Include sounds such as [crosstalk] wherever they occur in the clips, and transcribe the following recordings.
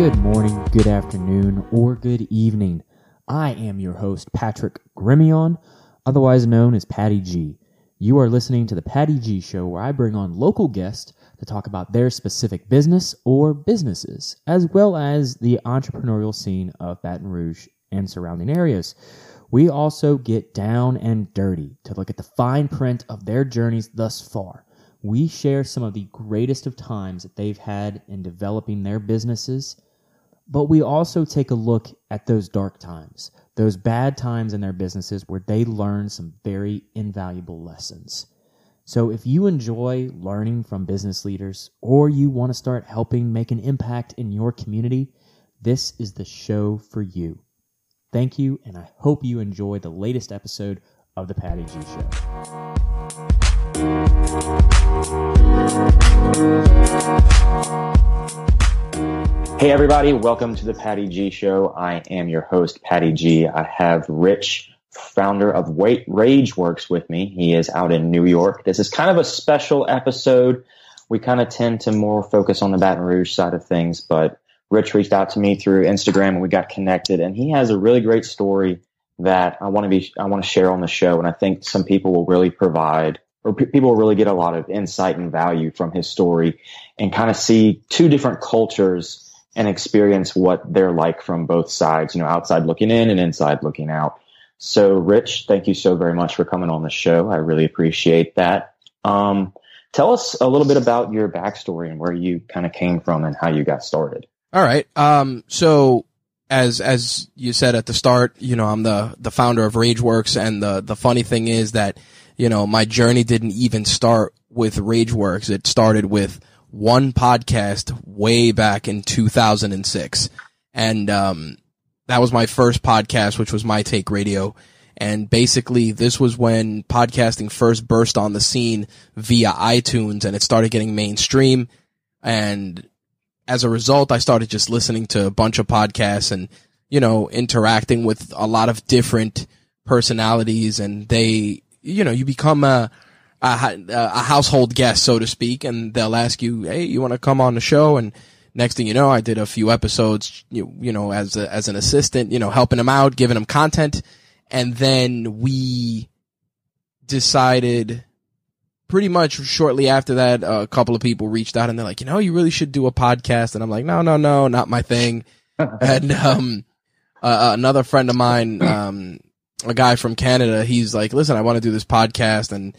Good morning, good afternoon, or good evening. I am your host, Patrick Grimion, otherwise known as Patty G. You are listening to the Patty G Show, where I bring on local guests to talk about their specific business or businesses, as well as the entrepreneurial scene of Baton Rouge and surrounding areas. We also get down and dirty to look at the fine print of their journeys thus far. We share some of the greatest of times that they've had in developing their businesses, but we also take a look at those dark times, those bad times in their businesses where they learn some very invaluable lessons. So if you enjoy learning from business leaders or you want to start helping make an impact in your community, this is the show for you. Thank you, and I hope you enjoy the latest episode of The Patty G Show. Hey, everybody, welcome to The Patty G Show. I am your host, Patty G. I have Rich, founder of RageWorks, with me. He is out in New York. This is kind of a special episode. We kind of tend to more focus on the Baton Rouge side of things, but Rich reached out to me through Instagram and we got connected and he has a really great story that I want to be, I want to share on the show. And I think some people will really provide or p- people will really get a lot of insight and value from his story and kind of see two different cultures and experience what they're like from both sides, you know, outside looking in and inside looking out. So Rich, thank you so very much for coming on the show. I really appreciate that. Um, tell us a little bit about your backstory and where you kind of came from and how you got started. All right. Um, so as, as you said at the start, you know, I'm the, the founder of Rageworks. And the, the funny thing is that, you know, my journey didn't even start with Rageworks. It started with one podcast way back in 2006. And, um, that was my first podcast, which was My Take Radio. And basically, this was when podcasting first burst on the scene via iTunes and it started getting mainstream. And as a result, I started just listening to a bunch of podcasts and, you know, interacting with a lot of different personalities and they, you know, you become a, a, a household guest, so to speak, and they'll ask you, Hey, you want to come on the show? And next thing you know, I did a few episodes, you, you know, as a, as an assistant, you know, helping them out, giving them content. And then we decided pretty much shortly after that, a couple of people reached out and they're like, you know, you really should do a podcast. And I'm like, no, no, no, not my thing. [laughs] and, um, uh, another friend of mine, um, a guy from Canada, he's like, listen, I want to do this podcast and,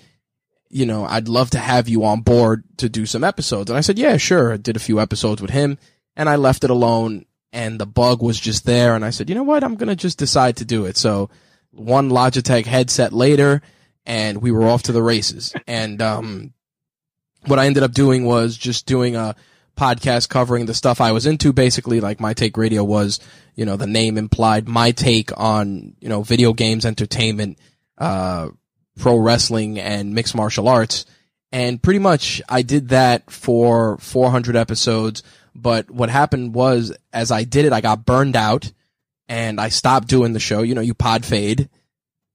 you know, I'd love to have you on board to do some episodes. And I said, yeah, sure. I did a few episodes with him and I left it alone and the bug was just there. And I said, you know what? I'm going to just decide to do it. So one Logitech headset later, and we were off to the races. And um, what I ended up doing was just doing a podcast covering the stuff I was into. Basically, like my take radio was, you know, the name implied my take on you know video games, entertainment, uh, pro wrestling, and mixed martial arts. And pretty much I did that for 400 episodes. But what happened was, as I did it, I got burned out and I stopped doing the show. You know, you pod fade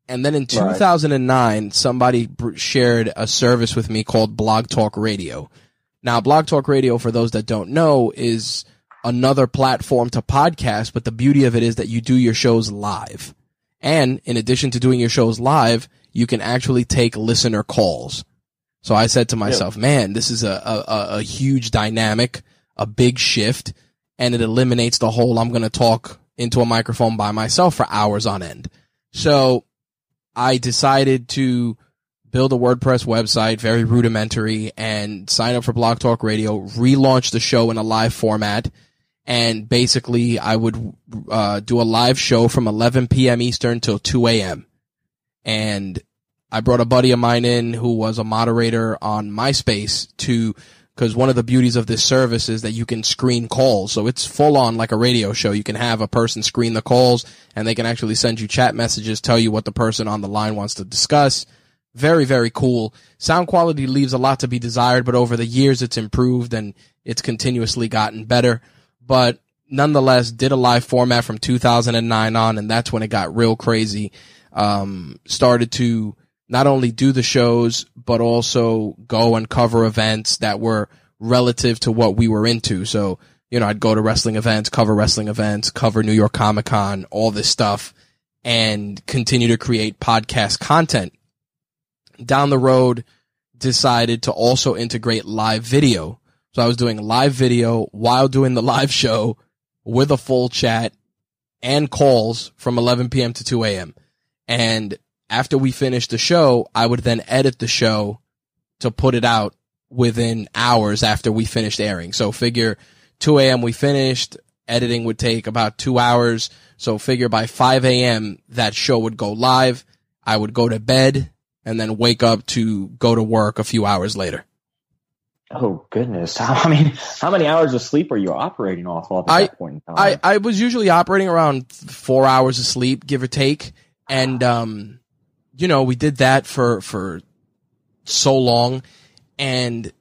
and then in 2009, right. somebody shared a service with me called Blog Talk Radio. Now, Blog Talk Radio, for those that don't know, is another platform to podcast, but the beauty of it is that you do your shows live. And in addition to doing your shows live, you can actually take listener calls. So I said to myself, yeah. man, this is a, a, a huge dynamic, a big shift, and it eliminates the whole I'm going to talk into a microphone by myself for hours on end. So I decided to build a WordPress website, very rudimentary, and sign up for Blog Talk Radio, relaunch the show in a live format. And basically, I would uh, do a live show from 11 p.m. Eastern till 2 a.m. And I brought a buddy of mine in who was a moderator on MySpace to because one of the beauties of this service is that you can screen calls. So it's full on like a radio show. You can have a person screen the calls and they can actually send you chat messages, tell you what the person on the line wants to discuss. Very, very cool. Sound quality leaves a lot to be desired, but over the years it's improved and it's continuously gotten better. But nonetheless, did a live format from 2009 on and that's when it got real crazy. Um, started to, not only do the shows, but also go and cover events that were relative to what we were into. So you know, I'd go to wrestling events, cover wrestling events, cover New York Comic Con, all this stuff and continue to create podcast content. Down the road, decided to also integrate live video. So I was doing live video while doing the live show with a full chat and calls from 11 p.m. to 2 a.m. And after we finished the show, I would then edit the show to put it out within hours after we finished airing. So figure 2 a.m. we finished, editing would take about two hours. So figure by 5 a.m. that show would go live. I would go to bed and then wake up to go to work a few hours later. Oh goodness! [laughs] I mean, how many hours of sleep are you operating off of at I, that point in time? I, I was usually operating around four hours of sleep, give or take. And, um, you know, we did that for, for so long. And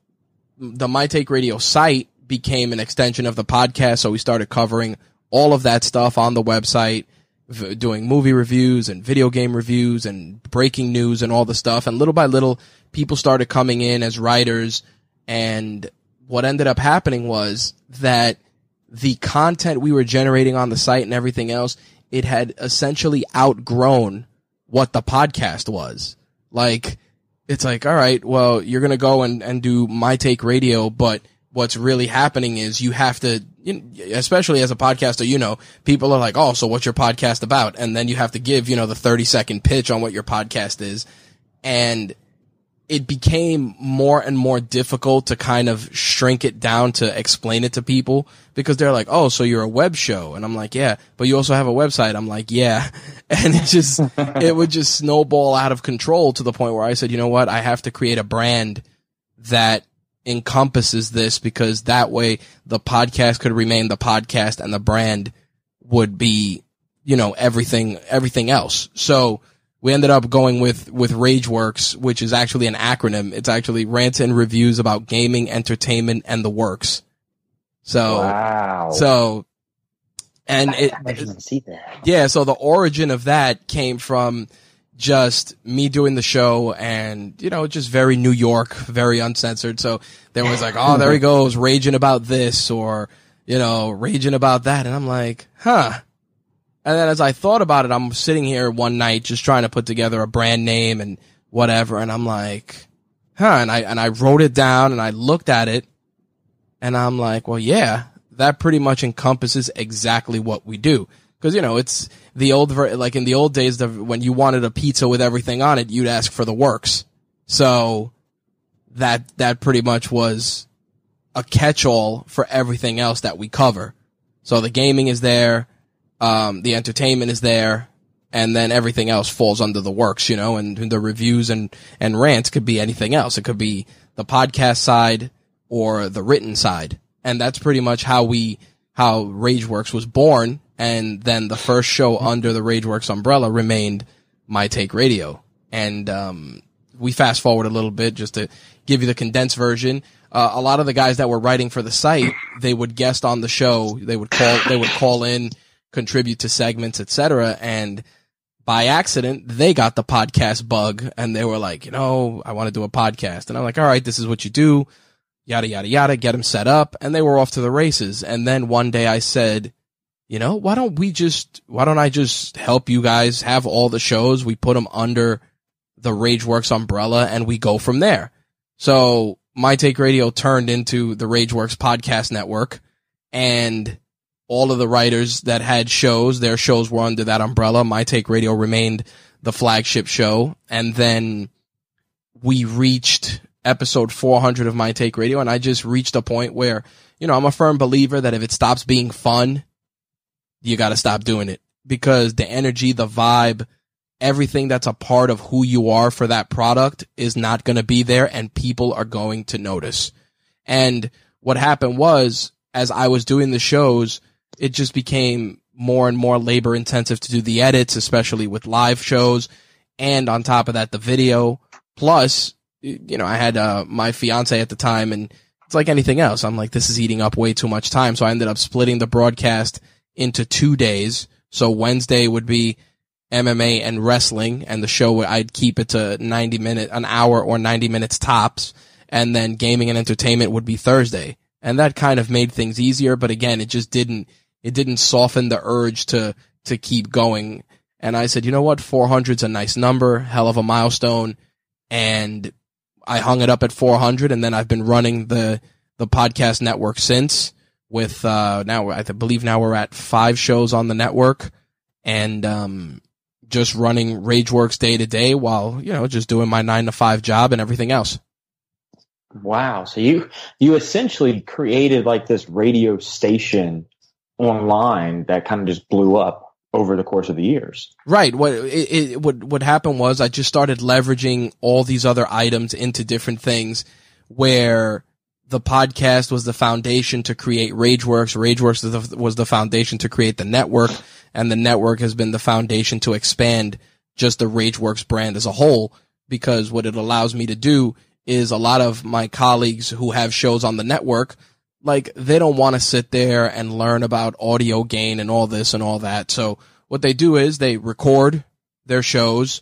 the My Take Radio site became an extension of the podcast. So we started covering all of that stuff on the website, v- doing movie reviews and video game reviews and breaking news and all the stuff. And little by little, people started coming in as writers. And what ended up happening was that the content we were generating on the site and everything else, it had essentially outgrown what the podcast was. Like, it's like, all right, well, you're going to go and, and do my take radio, but what's really happening is you have to, especially as a podcaster, you know, people are like, oh, so what's your podcast about? And then you have to give, you know, the 30 second pitch on what your podcast is. And it became more and more difficult to kind of shrink it down to explain it to people because they're like, "Oh, so you're a web show?" And I'm like, "Yeah, but you also have a website." I'm like, "Yeah." [laughs] And it just it would just snowball out of control to the point where I said, "You know what? I have to create a brand that encompasses this because that way the podcast could remain the podcast and the brand would be, you know, everything everything else." So, we ended up going with with RageWorks, which is actually an acronym. It's actually rants and reviews about gaming, entertainment, and the works. So, wow. so, and it, I didn't see that. yeah, so the origin of that came from just me doing the show and, you know, just very New York, very uncensored. So there was like, oh, there he [laughs] goes, raging about this or, you know, raging about that. And I'm like, huh. And then as I thought about it, I'm sitting here one night just trying to put together a brand name and whatever. And I'm like, huh. And I, and I wrote it down and I looked at it and I'm like, well, yeah, that pretty much encompasses exactly what we do. Cause you know, it's the old, like in the old days, the, when you wanted a pizza with everything on it, you'd ask for the works. So that, that pretty much was a catch-all for everything else that we cover. So the gaming is there um, the entertainment is there, and then everything else falls under the works, you know, and the reviews and, and rants could be anything else. It could be the podcast side or the written side. And that's pretty much how we, how RageWorks was born. And then the first show under the RageWorks umbrella remained My Take Radio. And, um, we fast forward a little bit just to give you the condensed version. Uh, a lot of the guys that were writing for the site, they would guest on the show. They would call, they would call in contribute to segments, etc. And by accident, they got the podcast bug and they were like, you know, I want to do a podcast. And I'm like, all right, this is what you do. Yada, yada, yada, get them set up. And they were off to the races. And then one day I said, you know, why don't we just, why don't I just help you guys have all the shows? We put them under the RageWorks umbrella and we go from there. So my take radio turned into the RageWorks podcast network and all of the writers that had shows, their shows were under that umbrella. My Take Radio remained the flagship show. And then we reached episode 400 of My Take Radio. And I just reached a point where, you know, I'm a firm believer that if it stops being fun, you got to stop doing it because the energy, the vibe, everything that's a part of who you are for that product is not going to be there and people are going to notice. And what happened was as I was doing the shows, it just became more and more labor intensive to do the edits, especially with live shows. And on top of that, the video. Plus, you know, I had uh, my fiance at the time, and it's like anything else. I'm like, this is eating up way too much time. So I ended up splitting the broadcast into two days. So Wednesday would be MMA and wrestling, and the show I'd keep it to 90 minute, an hour or 90 minutes tops, and then gaming and entertainment would be Thursday and that kind of made things easier. But again, it just didn't it didn't soften the urge to to keep going. And I said, you know what, 400's a nice number, hell of a milestone, and I hung it up at 400, and then I've been running the the podcast network since. With uh, now, I believe now we're at five shows on the network, and um, just running RageWorks day to day while you know just doing my nine to five job and everything else. Wow! So you you essentially created like this radio station online that kind of just blew up over the course of the years. Right. What it, it, what what happened was I just started leveraging all these other items into different things where the podcast was the foundation to create RageWorks. RageWorks was the, was the foundation to create the network, and the network has been the foundation to expand just the RageWorks brand as a whole. Because what it allows me to do is a lot of my colleagues who have shows on the network, like they don't want to sit there and learn about audio gain and all this and all that. So what they do is they record their shows,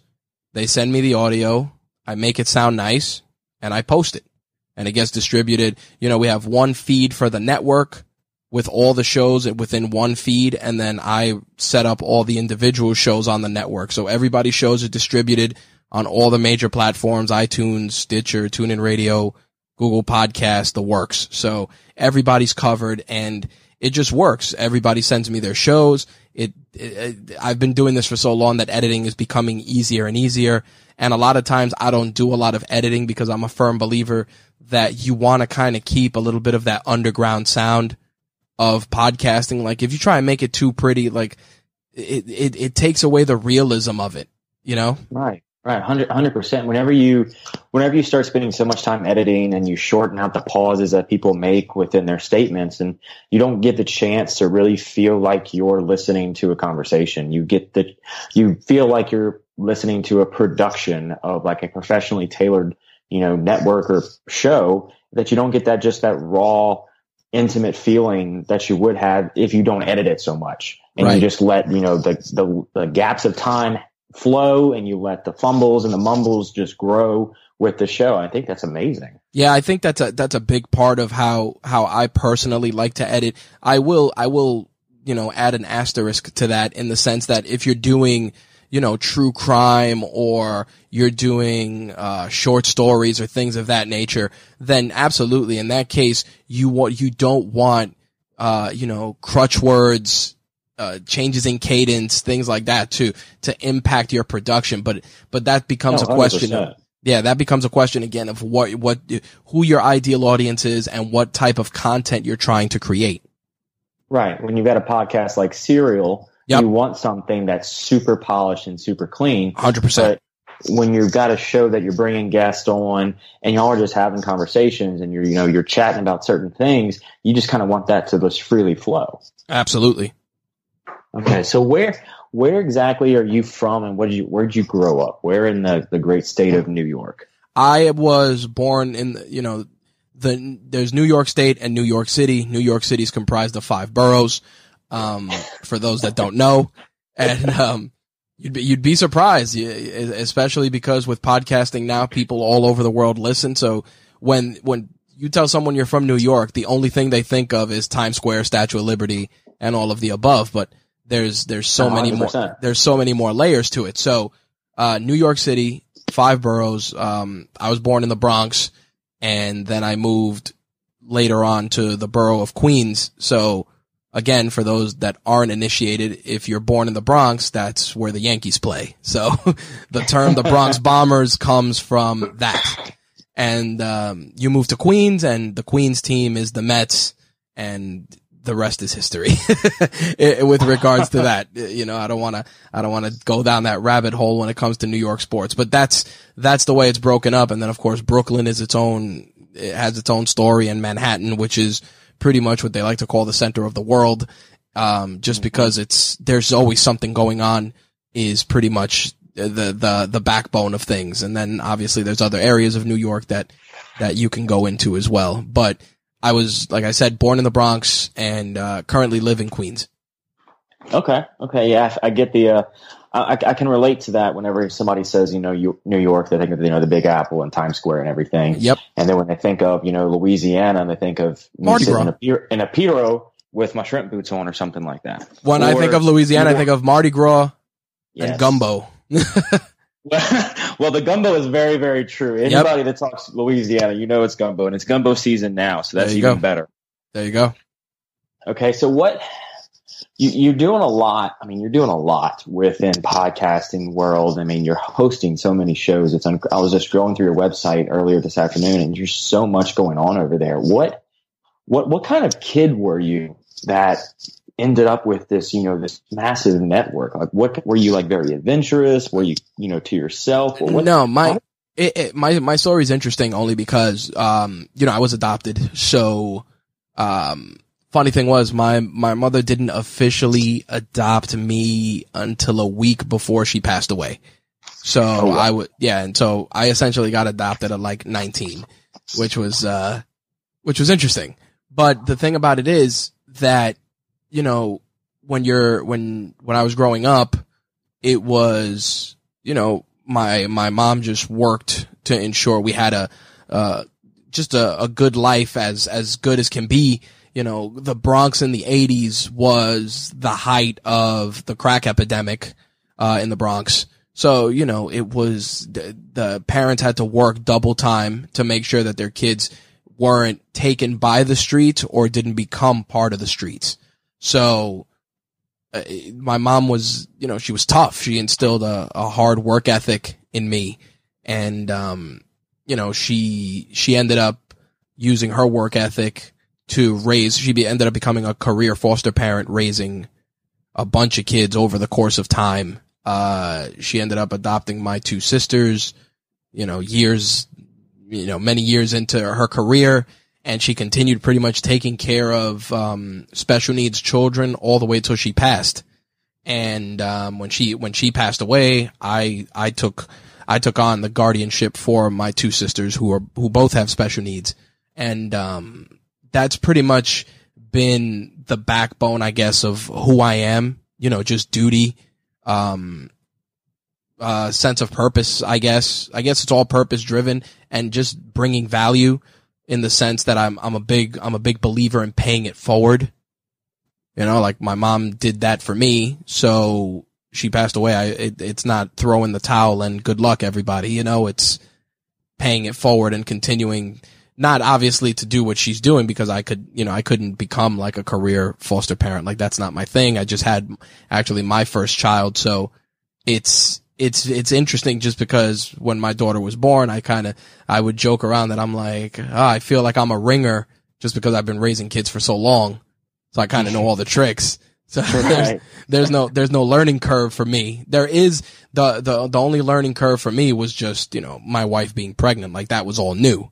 they send me the audio, I make it sound nice, and I post it and it gets distributed. You know, we have one feed for the network with all the shows within one feed, and then I set up all the individual shows on the network. So everybody's shows are distributed on all the major platforms, iTunes, Stitcher, TuneIn Radio, Google Podcast, the works. So everybody's covered and it just works. Everybody sends me their shows. It, it, it, I've been doing this for so long that editing is becoming easier and easier. And a lot of times I don't do a lot of editing because I'm a firm believer that you want to kind of keep a little bit of that underground sound of podcasting. Like if you try and make it too pretty, like it, it, it takes away the realism of it, you know? Right. Right, 100 percent. Whenever you, whenever you start spending so much time editing and you shorten out the pauses that people make within their statements, and you don't get the chance to really feel like you're listening to a conversation. You get the, you feel like you're listening to a production of like a professionally tailored you know, network or show that you don't get that just that raw, intimate feeling that you would have if you don't edit it so much. And right. you just let, you know, the, the, the gaps of time flow and you let the fumbles and the mumbles just grow with the show. I think that's amazing. Yeah, I think that's a that's a big part of how how I personally like to edit. I will I will, you know, add an asterisk to that in the sense that if you're doing you know, true crime or you're doing uh, short stories or things of that nature, then absolutely, in that case, you want you don't want uh, you know crutch words, uh, changes in cadence, things like that to to impact your production. But but that becomes no, a question. yeah, that becomes a question again of what what who your ideal audience is and what type of content you're trying to create. Right. When you've got a podcast like Serial, Yep. You want something that's super polished and super clean. 100%. when you've got a show that you're bringing guests on and y'all are just having conversations and you're, you know, you're chatting about certain things, you just kind of want that to just freely flow. Absolutely. Okay. So where, where exactly are you from and what did you, where did you grow up? Where in the, the great state of New York? I was born in, you know, the, there's New York State and New York City. New York City is comprised of five boroughs um, for those that don't know. And, um, you'd be, you'd be surprised, especially because with podcasting now, people all over the world listen. So when, when you tell someone you're from New York, the only thing they think of is Times Square, Statue of Liberty, and all of the above. But there's, there's so 100%. many more, there's so many more layers to it. So, uh, New York City, five boroughs. Um, I was born in the Bronx and then I moved later on to the borough of Queens. So, again, for those that aren't initiated, if you're born in the Bronx, that's where the Yankees play. So [laughs] the term the Bronx [laughs] Bombers comes from that. And um, you move to Queens, and the Queens team is the Mets, and the rest is history. [laughs] With regards to that, [laughs] you know, I don't want to, I don't want to go down that rabbit hole when it comes to New York sports, but that's that's the way it's broken up. And then, of course, Brooklyn is its own, it has its own story, and Manhattan, which is pretty much what they like to call the center of the world. Um, just mm-hmm. because it's, there's always something going on is pretty much the, the, the backbone of things. And then obviously there's other areas of New York that, that you can go into as well. But I was, like I said, born in the Bronx and, uh, currently live in Queens. Okay. Okay. Yeah. I get the, uh, I, I can relate to that whenever somebody says, you know, you, New York, they think of, you know, the Big Apple and Times Square and everything. Yep. And then when they think of, you know, Louisiana, they think of me Mardi sitting Gras. in a, in a pirogue with my shrimp boots on or something like that. When I think of Louisiana, I think of Mardi Gras Yes. and gumbo. [laughs] [laughs] well, the gumbo is very, very true. Anybody that talks Louisiana, you know it's gumbo, and it's gumbo season now, so that's even go. better. There you go. Okay, so what you, you're doing a lot. I mean, you're doing a lot within podcasting world. I mean, you're hosting so many shows. It's un- I was just scrolling through your website earlier this afternoon, and there's so much going on over there. What what what kind of kid were you that ended up with this? You know, this massive network. Like, what were you like? Very adventurous? Were you you know to yourself? Or what? no, my it, it, my my story is interesting only because um you know I was adopted. So um funny thing was my my mother didn't officially adopt me until a week before she passed away. So Oh, wow. I would yeah, and so I essentially got adopted at like 19, which was uh which was interesting. But the thing about it is that you know when you're when when I was growing up, it was you know my my mom just worked to ensure we had a uh just a, a good life as as good as can be. You know, the Bronx in the 80s was the height of the crack epidemic uh in the Bronx. So, you know, it was the, the parents had to work double time to make sure that their kids weren't taken by the streets or didn't become part of the streets. So, uh, my mom was, you know, she was tough. She instilled a, a hard work ethic in me. And, um, you know, she, she ended up using her work ethic to raise, she be, ended up becoming a career foster parent, raising a bunch of kids over the course of time. Uh, she ended up adopting my two sisters, you know, years, you know, many years into her career and she continued pretty much taking care of um, special needs children all the way till she passed. And um, when she when she passed away, I I took I took on the guardianship for my two sisters who are who both have special needs, and um, that's pretty much been the backbone, I guess, of who I am. You know, just duty, um, uh, sense of purpose. I guess I guess it's all purpose driven and just bringing value in the sense that I'm I'm a big I'm a big believer in paying it forward. You know, like my mom did that for me, so she passed away. I it, it's not throwing the towel and good luck everybody. You know, it's paying it forward and continuing not obviously to do what she's doing because I could, you know, I couldn't become like a career foster parent. Like that's not my thing. I just had actually my first child, so it's it's it's interesting just because when my daughter was born, I kind of I would joke around that I'm like, ah, I feel like I'm a ringer just because I've been raising kids for so long, so I kind of know all the tricks. [laughs] So there's, there's no there's no learning curve for me. There is the the the only learning curve for me was just you know my wife being pregnant. Like that was all new,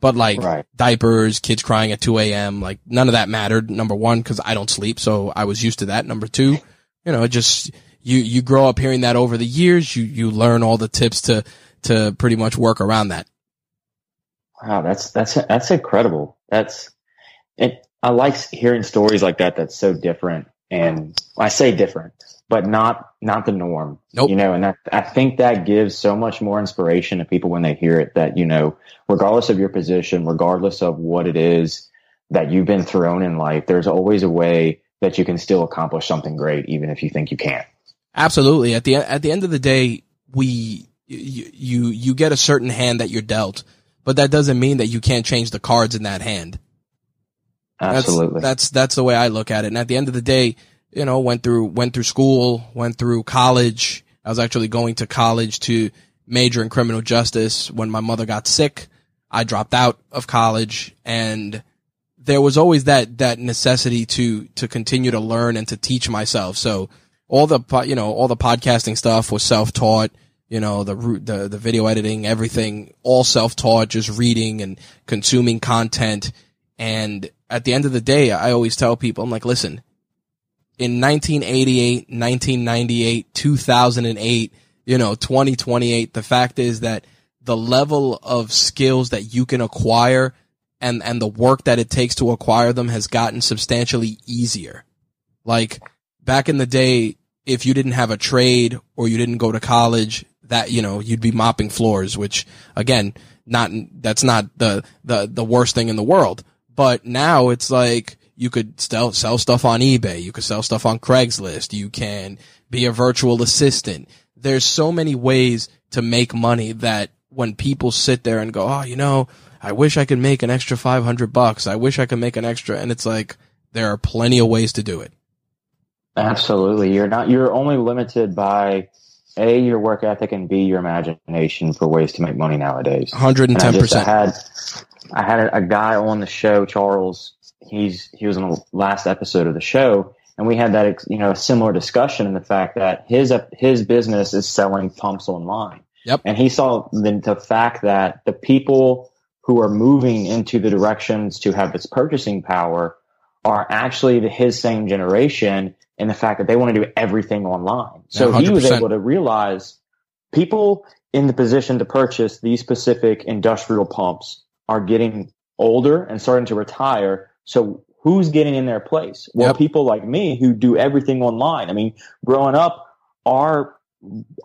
but like Right. diapers, kids crying at 2 a.m. Like none of that mattered. Number one, because I don't sleep, so I was used to that. Number two, you know, it just you you grow up hearing that over the years. You you learn all the tips to to pretty much work around that. Wow, that's that's that's incredible. That's it. I like hearing stories like that. That's so different, and I say different, but not not the norm. Nope. You know, and that, I think that gives so much more inspiration to people when they hear it. That you know, regardless of your position, regardless of what it is that you've been thrown in life, there's always a way that you can still accomplish something great, even if you think you can't. Absolutely. At the at the end of the day, we you you, you get a certain hand that you're dealt, but that doesn't mean that you can't change the cards in that hand. That's- Absolutely. That's that's the way I look at it. And at the end of the day, you know, went through went through school, went through college. I was actually going to college to major in criminal justice. When my mother got sick, I dropped out of college and there was always that that necessity to to continue to learn and to teach myself. So all the you know all the podcasting stuff was self taught. You know the root the the video editing everything all self taught. Just reading and consuming content. And at the end of the day, I always tell people, I'm like, listen, in 1988, 1998, 2008, you know, 2028, the fact is that the level of skills that you can acquire and, and the work that it takes to acquire them has gotten substantially easier. Like back in the day, if you didn't have a trade or you didn't go to college, that, you know, you'd be mopping floors, which again, not, that's not the, the, the worst thing in the world. But now it's like, you could sell, sell stuff on eBay. You could sell stuff on Craigslist. You can be a virtual assistant. There's so many ways to make money that when people sit there and go, Oh, you know, I wish I could make an extra 500 bucks. I wish I could make an extra. And it's like, there are plenty of ways to do it. Absolutely. You're not, you're only limited by A, your work ethic and B, your imagination for ways to make money nowadays. 110%. I, just, I had, I had a, a guy on the show, Charles. He's, he was on the last episode of the show and we had that, you know, a similar discussion in the fact that his, his business is selling pumps online. Yep. And he saw the, the fact that the people who are moving into the directions to have this purchasing power are actually the, his same generation in the fact that they want to do everything online. So he was able to realize people in the position to purchase these specific industrial pumps are getting older and starting to retire. So who's getting in their place? Well, Yep. people like me who do everything online. I mean, growing up, our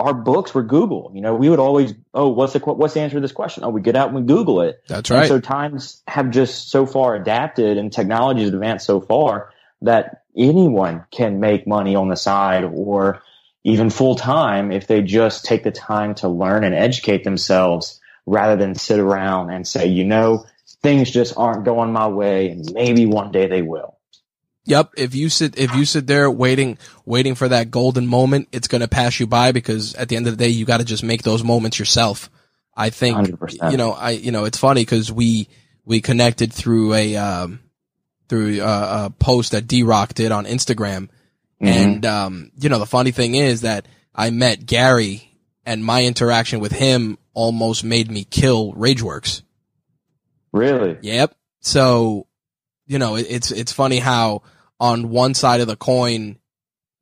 our books were Google. You know, we would always, oh, what's the what's the answer to this question? Oh, we get out and we Google it. That's And right. so times have just so far adapted and technology has advanced so far that anyone can make money on the side or even full time if they just take the time to learn and educate themselves rather than sit around and say, you know, things just aren't going my way and maybe one day they will. Yep. If you sit, if you sit there waiting, waiting for that golden moment, it's going to pass you by because at the end of the day, you got to just make those moments yourself. I think, 100%. you know, I, you know, it's funny because we, we connected through a, um, through a, a post that D Rock did on Instagram. Mhm. And, um, you know, the funny thing is that I met Gary and my interaction with him almost made me kill Rageworks. Really? Yep. So, you know, it, it's it's funny how on one side of the coin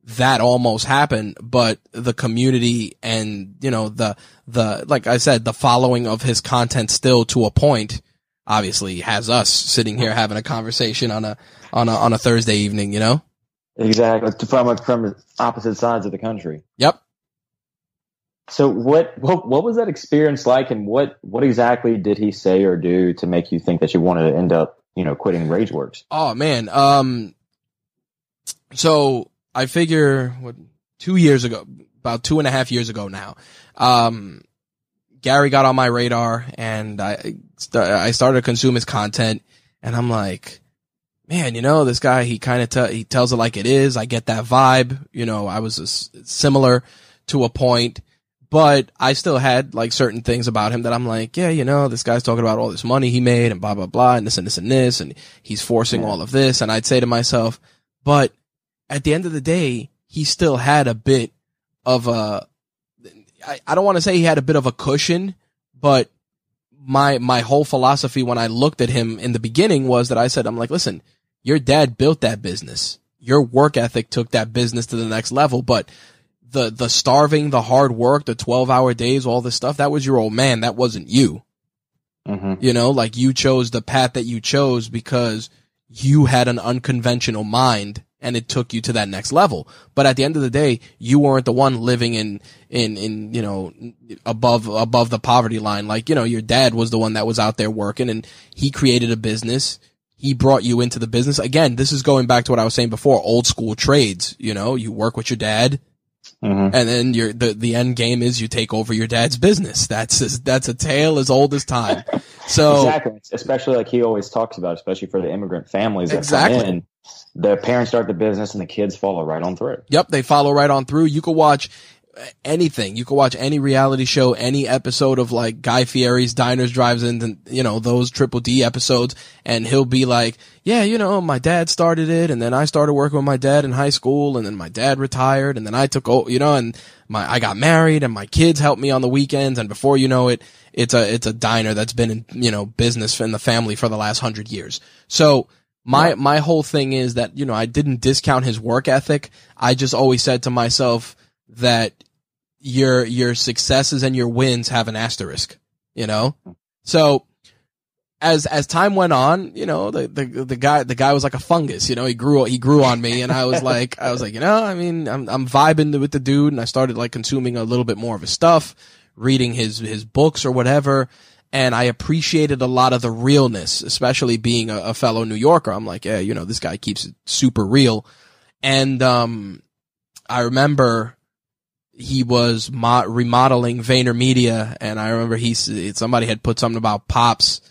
that almost happened, but the community and you know the the like I said, the following of his content still to a point obviously has us sitting here having a conversation on a on a on a Thursday evening, you know? Exactly. From, from opposite sides of the country. Yep. So what, what what was that experience like, and what what exactly did he say or do to make you think that you wanted to end up, you know, quitting RageWorks? Oh man. Um. So I figure what two years ago, about two and a half years ago now, um, Gary got on my radar and I st- I started to consume his content, and I'm like, man, you know, this guy he kind of te- he tells it like it is. I get that vibe. You know, I was a similar to a point. But I still had like certain things about him that I'm like, yeah, you know, this guy's talking about all this money he made and blah, blah, blah, and this and this and this, and he's forcing all of this. And I'd say to myself, but at the end of the day, he still had a bit of a, I, I don't want to say he had a bit of a cushion, but my, my whole philosophy when I looked at him in the beginning was that I said, I'm like, listen, your dad built that business. Your work ethic took that business to the next level, but the, the starving, the hard work, the 12 hour days, all this stuff, that was your old man. That wasn't you. Mm-hmm. You know, like you chose the path that you chose because you had an unconventional mind and it took you to that next level. But at the end of the day, you weren't the one living in, in, in, you know, above, above the poverty line. Like, you know, your dad was the one that was out there working and he created a business. He brought you into the business. Again, this is going back to what I was saying before, old school trades. You know, you work with your dad Mm-hmm. and then your, the, the end game is you take over your dad's business. That's, as- that's a tale as old as time. [laughs] So. Exactly. Especially like he always talks about, especially for the immigrant families that Exactly. come in. The parents start the business and the kids follow right on through. Yep, they follow right on through. You could watch anything. You could watch any reality show, any episode of like Guy Fieri's Diners, Drive-Ins, and, you know, those Triple D episodes, and he'll be like, yeah, you know, my dad started it, and then I started working with my dad in high school, and then my dad retired, and then I took, you know, and my, I got married, and my kids helped me on the weekends, and before you know it, it's a, it's a diner that's been in, you know, business in the family for the last hundred years. So, my, my whole thing is that, you know, I didn't discount his work ethic. I just always said to myself that your, your successes and your wins have an asterisk, you know? So as as time went on, you know, the, the the guy the guy was like a fungus. You know, he grew he grew on me, and I was like, I was like, you know, I mean, I'm I'm vibing with the dude, and I started like consuming a little bit more of his stuff, reading his his books or whatever, and I appreciated a lot of the realness, especially being a, a fellow New Yorker. I'm like, yeah, you know, this guy keeps it super real, and um, I remember he was mo- remodeling VaynerMedia, and I remember he somebody had put something about pops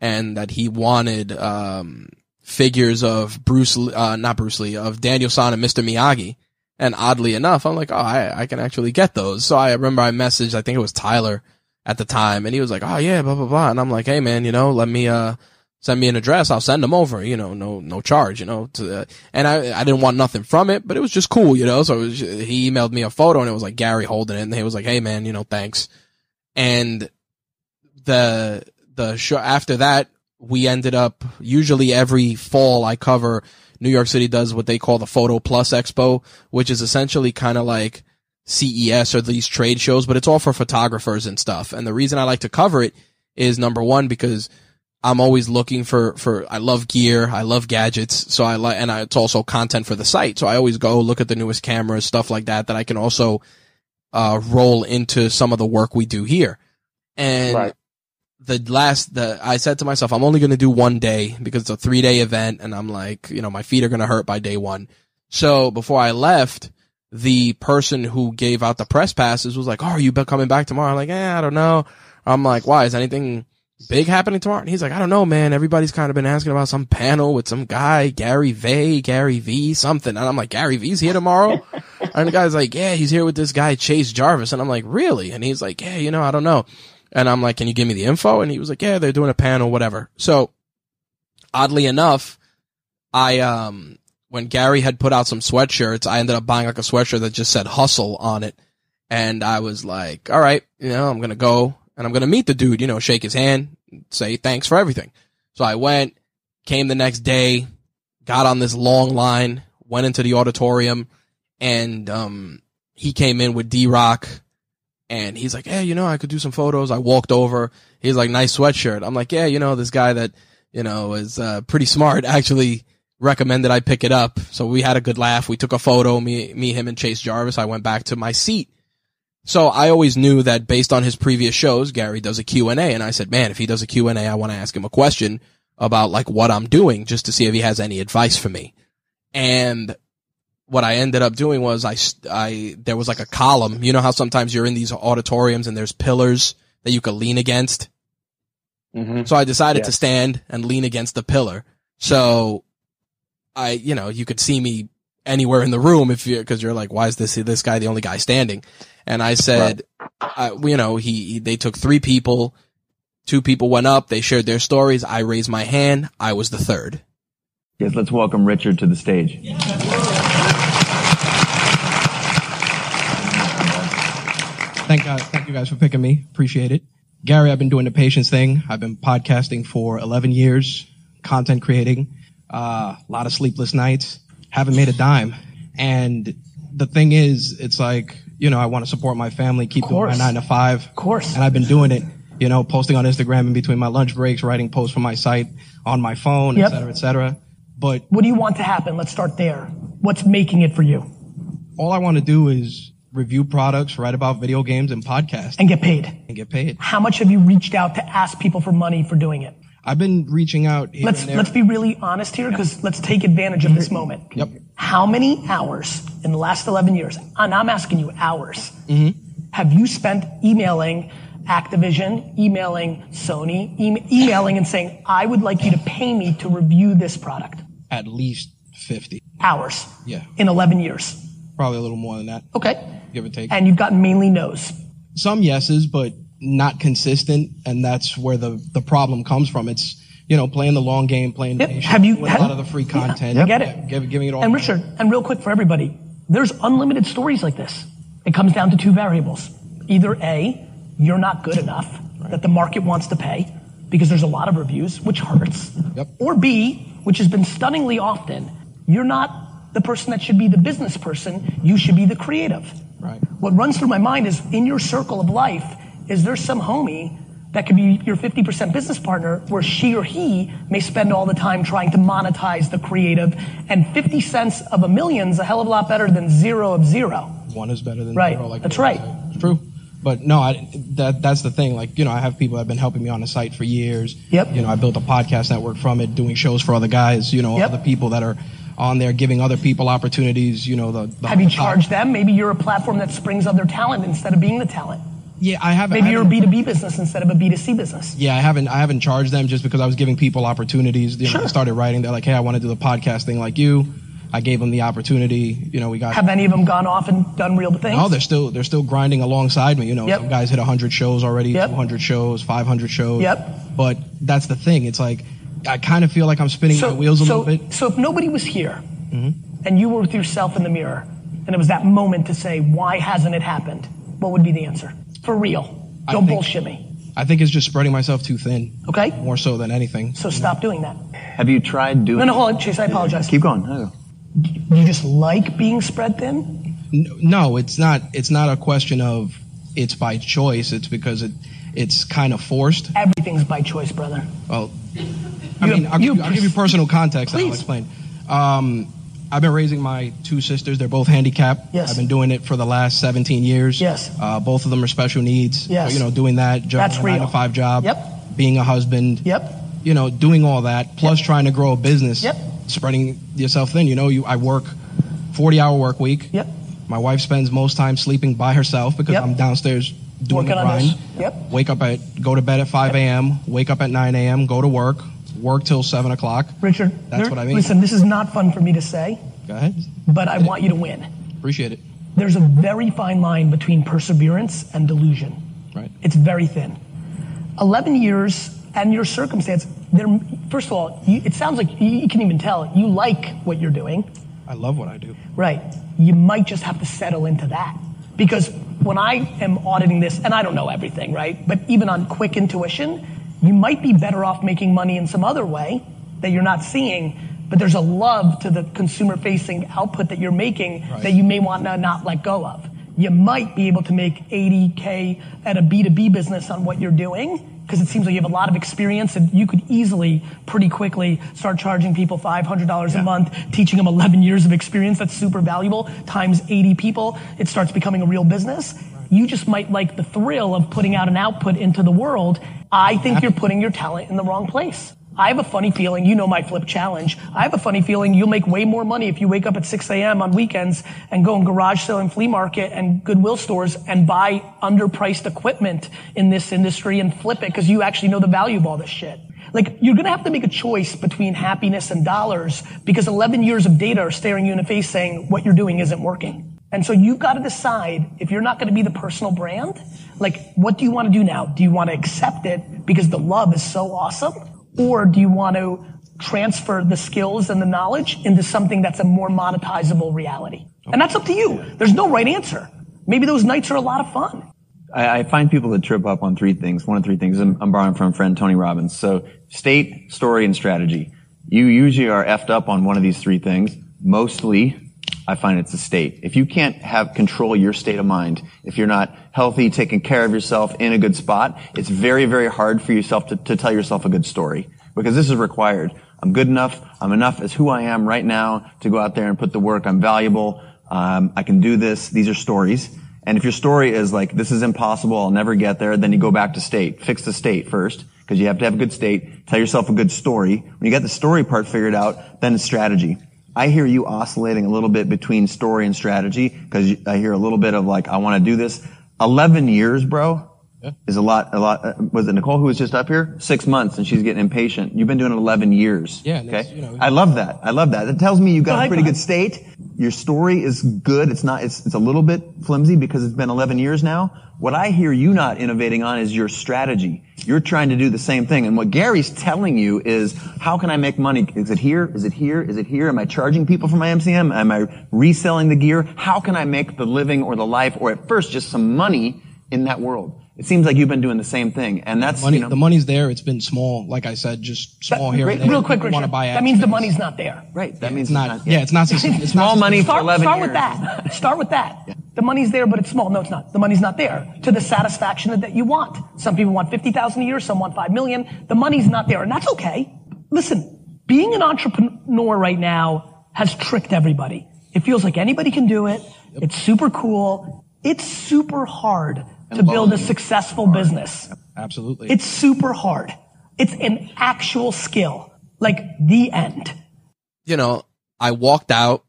and that he wanted um, figures of Bruce, uh, not Bruce Lee, of Daniel-san and Mr. Miyagi. And oddly enough, I'm like, oh, I, I can actually get those. So I remember I messaged, I think it was Tyler at the time, and he was like, oh yeah, blah blah blah. And I'm like, hey man, you know, let me uh send me an address. I'll send them over. You know, no no charge. You know, to, uh, and I I didn't want nothing from it, but it was just cool. You know, so was, he emailed me a photo, and it was like Gary holding it, and he was like, hey man, you know, thanks. And the the show after that, we ended up usually every fall I cover New York City does what they call the Photo Plus Expo, which is essentially kind of like CES or these trade shows, but it's all for photographers and stuff. And the reason I like to cover it is number one, because I'm always looking for, for, I love gear. I love gadgets. So I like, and I, it's also content for the site. So I always go look at the newest cameras, stuff like that, that I can also, uh, roll into some of the work we do here. And right the last the I said to myself, I'm only going to do one day because it's a three day event, and I'm like, you know, my feet are going to hurt by day one. So before I left, the person who gave out the press passes was like, "Oh, are you coming back tomorrow?" I'm like, "Eh, I don't know." I'm like, "Why? Is anything big happening tomorrow?" And he's like, "I don't know, man. Everybody's kind of been asking about some panel with some guy, Gary Vay, Gary Vee, something." And I'm like, "Gary Vee's here tomorrow?" [laughs] and the guy's like, "Yeah, he's here with this guy Chase Jarvis." And I'm like, "Really?" And he's like, "Yeah, you know, I don't know." And I'm like, can you give me the info? And he was like, yeah, they're doing a panel, whatever. So oddly enough, I, um, when Gary had put out some sweatshirts, I ended up buying like a sweatshirt that just said hustle on it. And I was like, all right, you know, I'm going to go and I'm going to meet the dude, you know, shake his hand, say thanks for everything. So I went, came the next day, got on this long line, went into the auditorium and, um, he came in with D-Rock and he's like, Hey, you know, I could do some photos. I walked over. He's like, nice sweatshirt. I'm like, yeah, you know, this guy that, you know, is, uh, pretty smart [laughs] actually recommended I pick it up. So we had a good laugh. We took a photo, me, me, him and Chase Jarvis. I went back to my seat. So I always knew that based on his previous shows, Gary does a Q&A. And I said, man, if he does a Q&A, I want to ask him a question about like what I'm doing just to see if he has any advice for me. And what I ended up doing was I, I, there was like a column. You know how sometimes you're in these auditoriums and there's pillars that you could lean against? Mm-hmm. So I decided yes. to stand and lean against the pillar. So I, you know, you could see me anywhere in the room if you, cause you're like, why is this, this guy the only guy standing? And I said, right. you know, he, he, they took three people, two people went up, they shared their stories. I raised my hand. I was the third. Yes, let's welcome Richard to the stage. Thank God, thank you guys for picking me. Appreciate it. Gary, I've been doing the patience thing. I've been podcasting for 11 years, content creating, a lot of sleepless nights. Haven't made a dime. And the thing is, it's like, you know, I want to support my family, keep doing my nine to five. Of course. And I've been doing it, you know, posting on Instagram in between my lunch breaks, writing posts for my site on my phone, yep. et cetera, et cetera. But what do you want to happen? Let's start there. What's making it for you? All I want to do is review products, write about video games and podcasts. And get paid. And get paid. How much have you reached out to ask people for money for doing it? I've been reaching out. let's let's be really honest here, because let's take advantage of this moment. Yep. How many hours in the last 11 years, and I'm asking you hours, mm-hmm. have you spent emailing Activision, emailing Sony, e- emailing and saying, I would like you to pay me to review this product? At least 50 hours. Yeah. In 11 years. Probably a little more than that. Okay give or take. And you've gotten mainly no's. Some yeses, but not consistent, and that's where the the problem comes from. It's you know playing the long game, playing yep. have you had, a lot of the free content. Yeah, I get it. Give, giving it all. And Richard, and real quick for everybody, there's unlimited stories like this. It comes down to two variables: either a, you're not good enough right. that the market wants to pay because there's a lot of reviews, which hurts, yep. or b, which has been stunningly often, you're not the person that should be the business person. You should be the creative. Right. What runs through my mind is in your circle of life, is there some homie that could be your 50% business partner where she or he may spend all the time trying to monetize the creative and 50 cents of a million's a hell of a lot better than zero of zero. One is better than Right. zero. Like That's right. It's true. But no, I, that that's the thing. Like you know, I have people that have been helping me on the site for years. Yep. You know, I built a podcast network from it, doing shows for other guys. You know, Yep. other people that are on there giving other people opportunities. You know, the, the Have you charged them? Maybe you're a platform that springs other talent instead of being the talent. Yeah, I haven't. Maybe I you're a haven't- B2B business instead of a B2C business. Yeah, I haven't. I haven't charged them just because I was giving people opportunities. You know, Sure. I started writing. They're like, "Hey, I want to do the podcast thing like you." I gave them the opportunity. You know, we got. Have any of them gone off and done real things? No, they're still they're still grinding alongside me. You know, Yep. some guys hit 100 shows already, Yep. 200 shows, 500 shows. Yep. But that's the thing. It's like I kind of feel like I'm spinning my wheels a so, little bit. Mm-hmm. So if nobody was here and you were with yourself in the mirror and it was that moment to say, why hasn't it happened? What would be the answer? For real. Don't think- bullshit me. I think it's just spreading myself too thin, Okay? more so than anything. So stop doing that. Have you tried doing? No, no, hold on, Chase, I apologize. Keep going. No. You just like being spread thin? No, it's not. It's not a question of it's by choice. It's because it it's kind of forced. Everything's by choice, brother. Well, I You mean, have- I'll, you give, I'll give you personal context. and I'll Please. explain. Um, I've been raising my two sisters. They're both handicapped. Yes. I've been doing it for the last 17 years. Yes. Uh, both of them are special needs. So, Yes. you know, doing that, That's a nine to five job. Yep. Being a husband. Yep. You know, doing all that plus trying to grow a business. Yep. Spreading yourself thin. You know, you I work 40 hour work week. Yep. My wife spends most time sleeping by herself because Yep. I'm downstairs doing Working the grind. Yep. Wake up at, go to bed at 5 a.m., wake up at 9 a.m., go to work, work till 7 o'clock. Richard, That's there- what I mean. listen, this is not fun for me to say, Go ahead. but I want you to win. Appreciate it. There's a very fine line between perseverance and delusion. Right. It's very thin. 11 years and your circumstance, there, first of all, you, it sounds like you, you can even tell you like what you're doing. I love what I do. Right. You might just have to settle into that. Because when I am auditing this, and I don't know everything, right? But even on quick intuition, you might be better off making money in some other way that you're not seeing. But there's a love to the consumer facing output that you're making that you may want to not let go of. You might be able to make 80K at a B2B business on what you're doing because it seems like you have a lot of experience and you could easily, pretty quickly, start charging people $500 a month, teaching them 11 years of experience. That's super valuable. Times 80 people, it starts becoming a real business. You just might like the thrill of putting out an output into the world. I think you're putting your talent in the wrong place. I have a funny feeling, you know my flip challenge. I have a funny feeling you'll make way more money if you wake up at 6 a.m. on weekends and go in garage sale and flea market and Goodwill stores and buy underpriced equipment in this industry and flip it because you actually know the value of all this shit. Like, you're gonna have to make a choice between happiness and dollars because 11 years of data are staring you in the face saying what you're doing isn't working. And so you've got to decide if you're not going to be the personal brand, like, what do you want to do now? Do you want to accept it because the love is so awesome? Or do you want to transfer the skills and the knowledge into something that's a more monetizable reality? And that's up to you. There's no right answer. Maybe those nights are a lot of fun. I, I find people that trip up on three things. One of three things. I'm, I'm borrowing from a friend Tony Robbins. So state, story, and strategy. You usually are effed up on one of these three things. Mostly, I find it's the state. If you can't have control your state of mind, if you're not healthy, taking care of yourself in a good spot, it's very, very hard for yourself to, to tell yourself a good story because this is required. I'm good enough. I'm enough as who I am right now to go out there and put the work. I'm valuable. Um, I can do this. These are stories. And if your story is like, this is impossible, I'll never get there, then you go back to state. Fix the state first, because you have to have a good state. Tell yourself a good story. When you get the story part figured out, then it's strategy. I hear you oscillating a little bit between story and strategy, because I hear a little bit of like, I want to do this. 11 years, bro, is a lot, a lot. Uh, was it Nicole who was just up here? Six months and she's getting impatient. You've been doing it 11 years. Yeah, Okay. you know- I love that. I love that. It tells me you've got a pretty good state. Your story is good. It's not, it's, it's a little bit flimsy because it's been 11 years now. What I hear you not innovating on is your strategy. You're trying to do the same thing. And what Gary's telling you is, how can I make money? Is it here? Is it here? Is it here? Am I charging people for my MCM? Am I reselling the gear? How can I make the living or the life or at first just some money in that world? It seems like you've been doing the same thing. And that's, Money, you know, the money's there. It's been small, like I said, just small here. great- and. Real quick, People wanna Richard. buy That means the money's not there. right. That means It's not. Yeah, it's not. [laughs] It's Small not money for Start, 11 start years. with that. Start with that. The money's there, but it's small. No, it's not. The money's not there to the satisfaction that you want. Some people want 50,000 a year, some want 5 million. The money's not there, and that's okay. Listen, being an entrepreneur right now has tricked everybody. It feels like anybody can do it. It's super cool. It's super hard to build a successful business. Absolutely. It's super hard. It's an actual skill. Like the end. You know, I walked out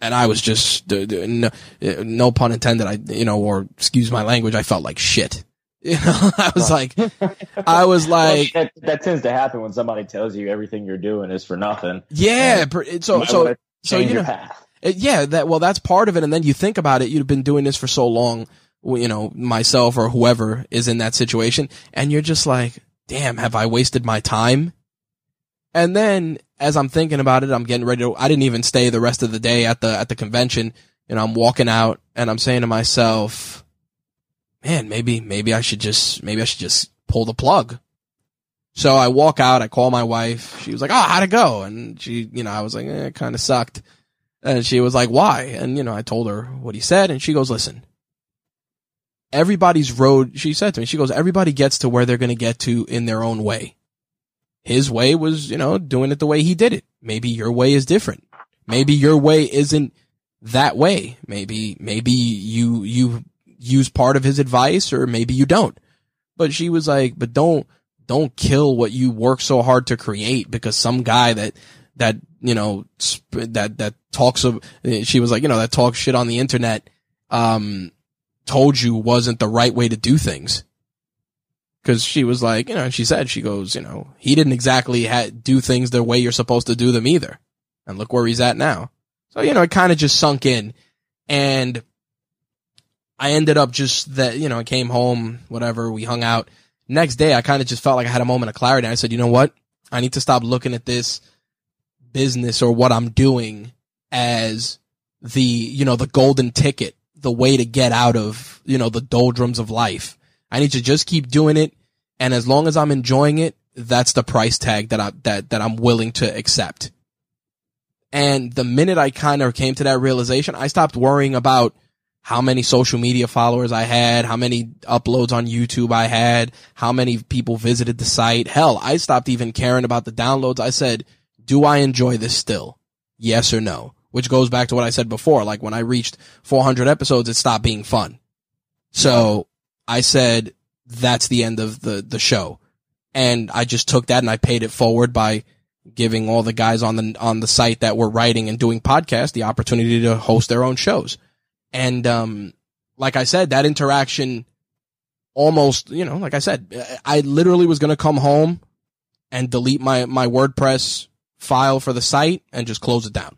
and I was just, no, no pun intended. I, you know, or excuse my language. I felt like shit. [laughs] You know, I was like, I was like, that, that tends to happen when somebody tells you everything you're doing is for nothing. yeah. per- So, so, so, Change you your know, path. Uh, yeah, that well, that's part of it. And then you think about it. You've been doing this for so long. You know, myself or whoever is in that situation, and you're just like, damn, have I wasted my time? And then as I'm thinking about it, I'm getting ready to. I didn't even stay the rest of the day at the at the convention. And I'm walking out, and I'm saying to myself, man, maybe maybe I should just maybe I should just pull the plug. So I walk out. I call my wife. She was like, "Oh, how'd it go?" And she, you know, I was like, eh, "It kind of sucked." And she was like, why? And, you know, I told her what he said and she goes, listen, everybody's road, she said to me, she goes, everybody gets to where they're going to get to in their own way. His way was, you know, doing it the way he did it. Maybe your way is different. Maybe your way isn't that way. Maybe, maybe you, you use part of his advice or maybe you don't. But she was like, but don't, don't kill what you work so hard to create because some guy that, that, you know, that, that talks of, she was like, you know, that talks shit on the internet, um, told you wasn't the right way to do things. Cause she was like, you know, and she said, she goes, you know, he didn't exactly ha- do things the way you're supposed to do them either. And look where he's at now. So, you know, it kind of just sunk in and I ended up just that, you know, I came home, whatever, we hung out. Next day, I kind of just felt like I had a moment of clarity. I said, you know what? I need to stop looking at this business or what I'm doing as the, you know, the golden ticket, the way to get out of, you know, the doldrums of life. I need to just keep doing it. And as long as I'm enjoying it, that's the price tag that I, that, that I'm willing to accept. And the minute I kind of came to that realization, I stopped worrying about how many social media followers I had, how many uploads on YouTube I had, how many people visited the site. Hell, I stopped even caring about the downloads. I said, do I enjoy this still? Yes or no? Which goes back to what I said before. Like when I reached 400 episodes, it stopped being fun. So I said, that's the end of the, the show. And I just took that and I paid it forward by giving all the guys on the, on the site that were writing and doing podcasts the opportunity to host their own shows. And, um, like I said, that interaction almost, you know, like I said, I literally was going to come home and delete my, my WordPress file for the site and just close it down.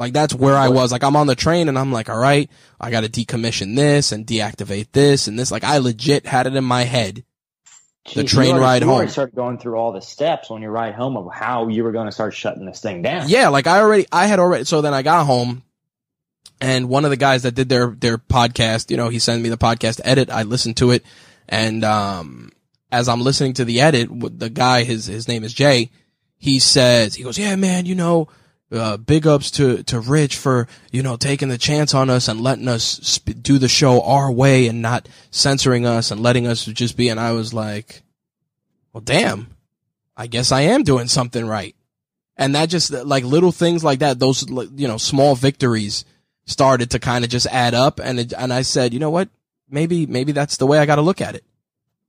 Like that's where I was. Like I'm on the train and I'm like, all right, I got to decommission this and deactivate this and this. Like I legit had it in my head. The You train already- ride home. you started going through all the steps on your ride home of how you were going to start shutting this thing down. Yeah, like I already, I had already, so then I got home and one of the guys that did their, their podcast, you know, he sent me the podcast edit. I listened to it. And, um, as I'm listening to the edit, the guy, his, his name is Jay. He says, he goes, yeah, man, you know, uh, big ups to, to Rich for, you know, taking the chance on us and letting us sp- do the show our way and not censoring us and letting us just be. And I was like, well, damn, I guess I am doing something right. And that just like little things like that, those, you know, small victories started to kind of just add up. And it, and I said, you know what? Maybe, maybe that's the way I got to look at it.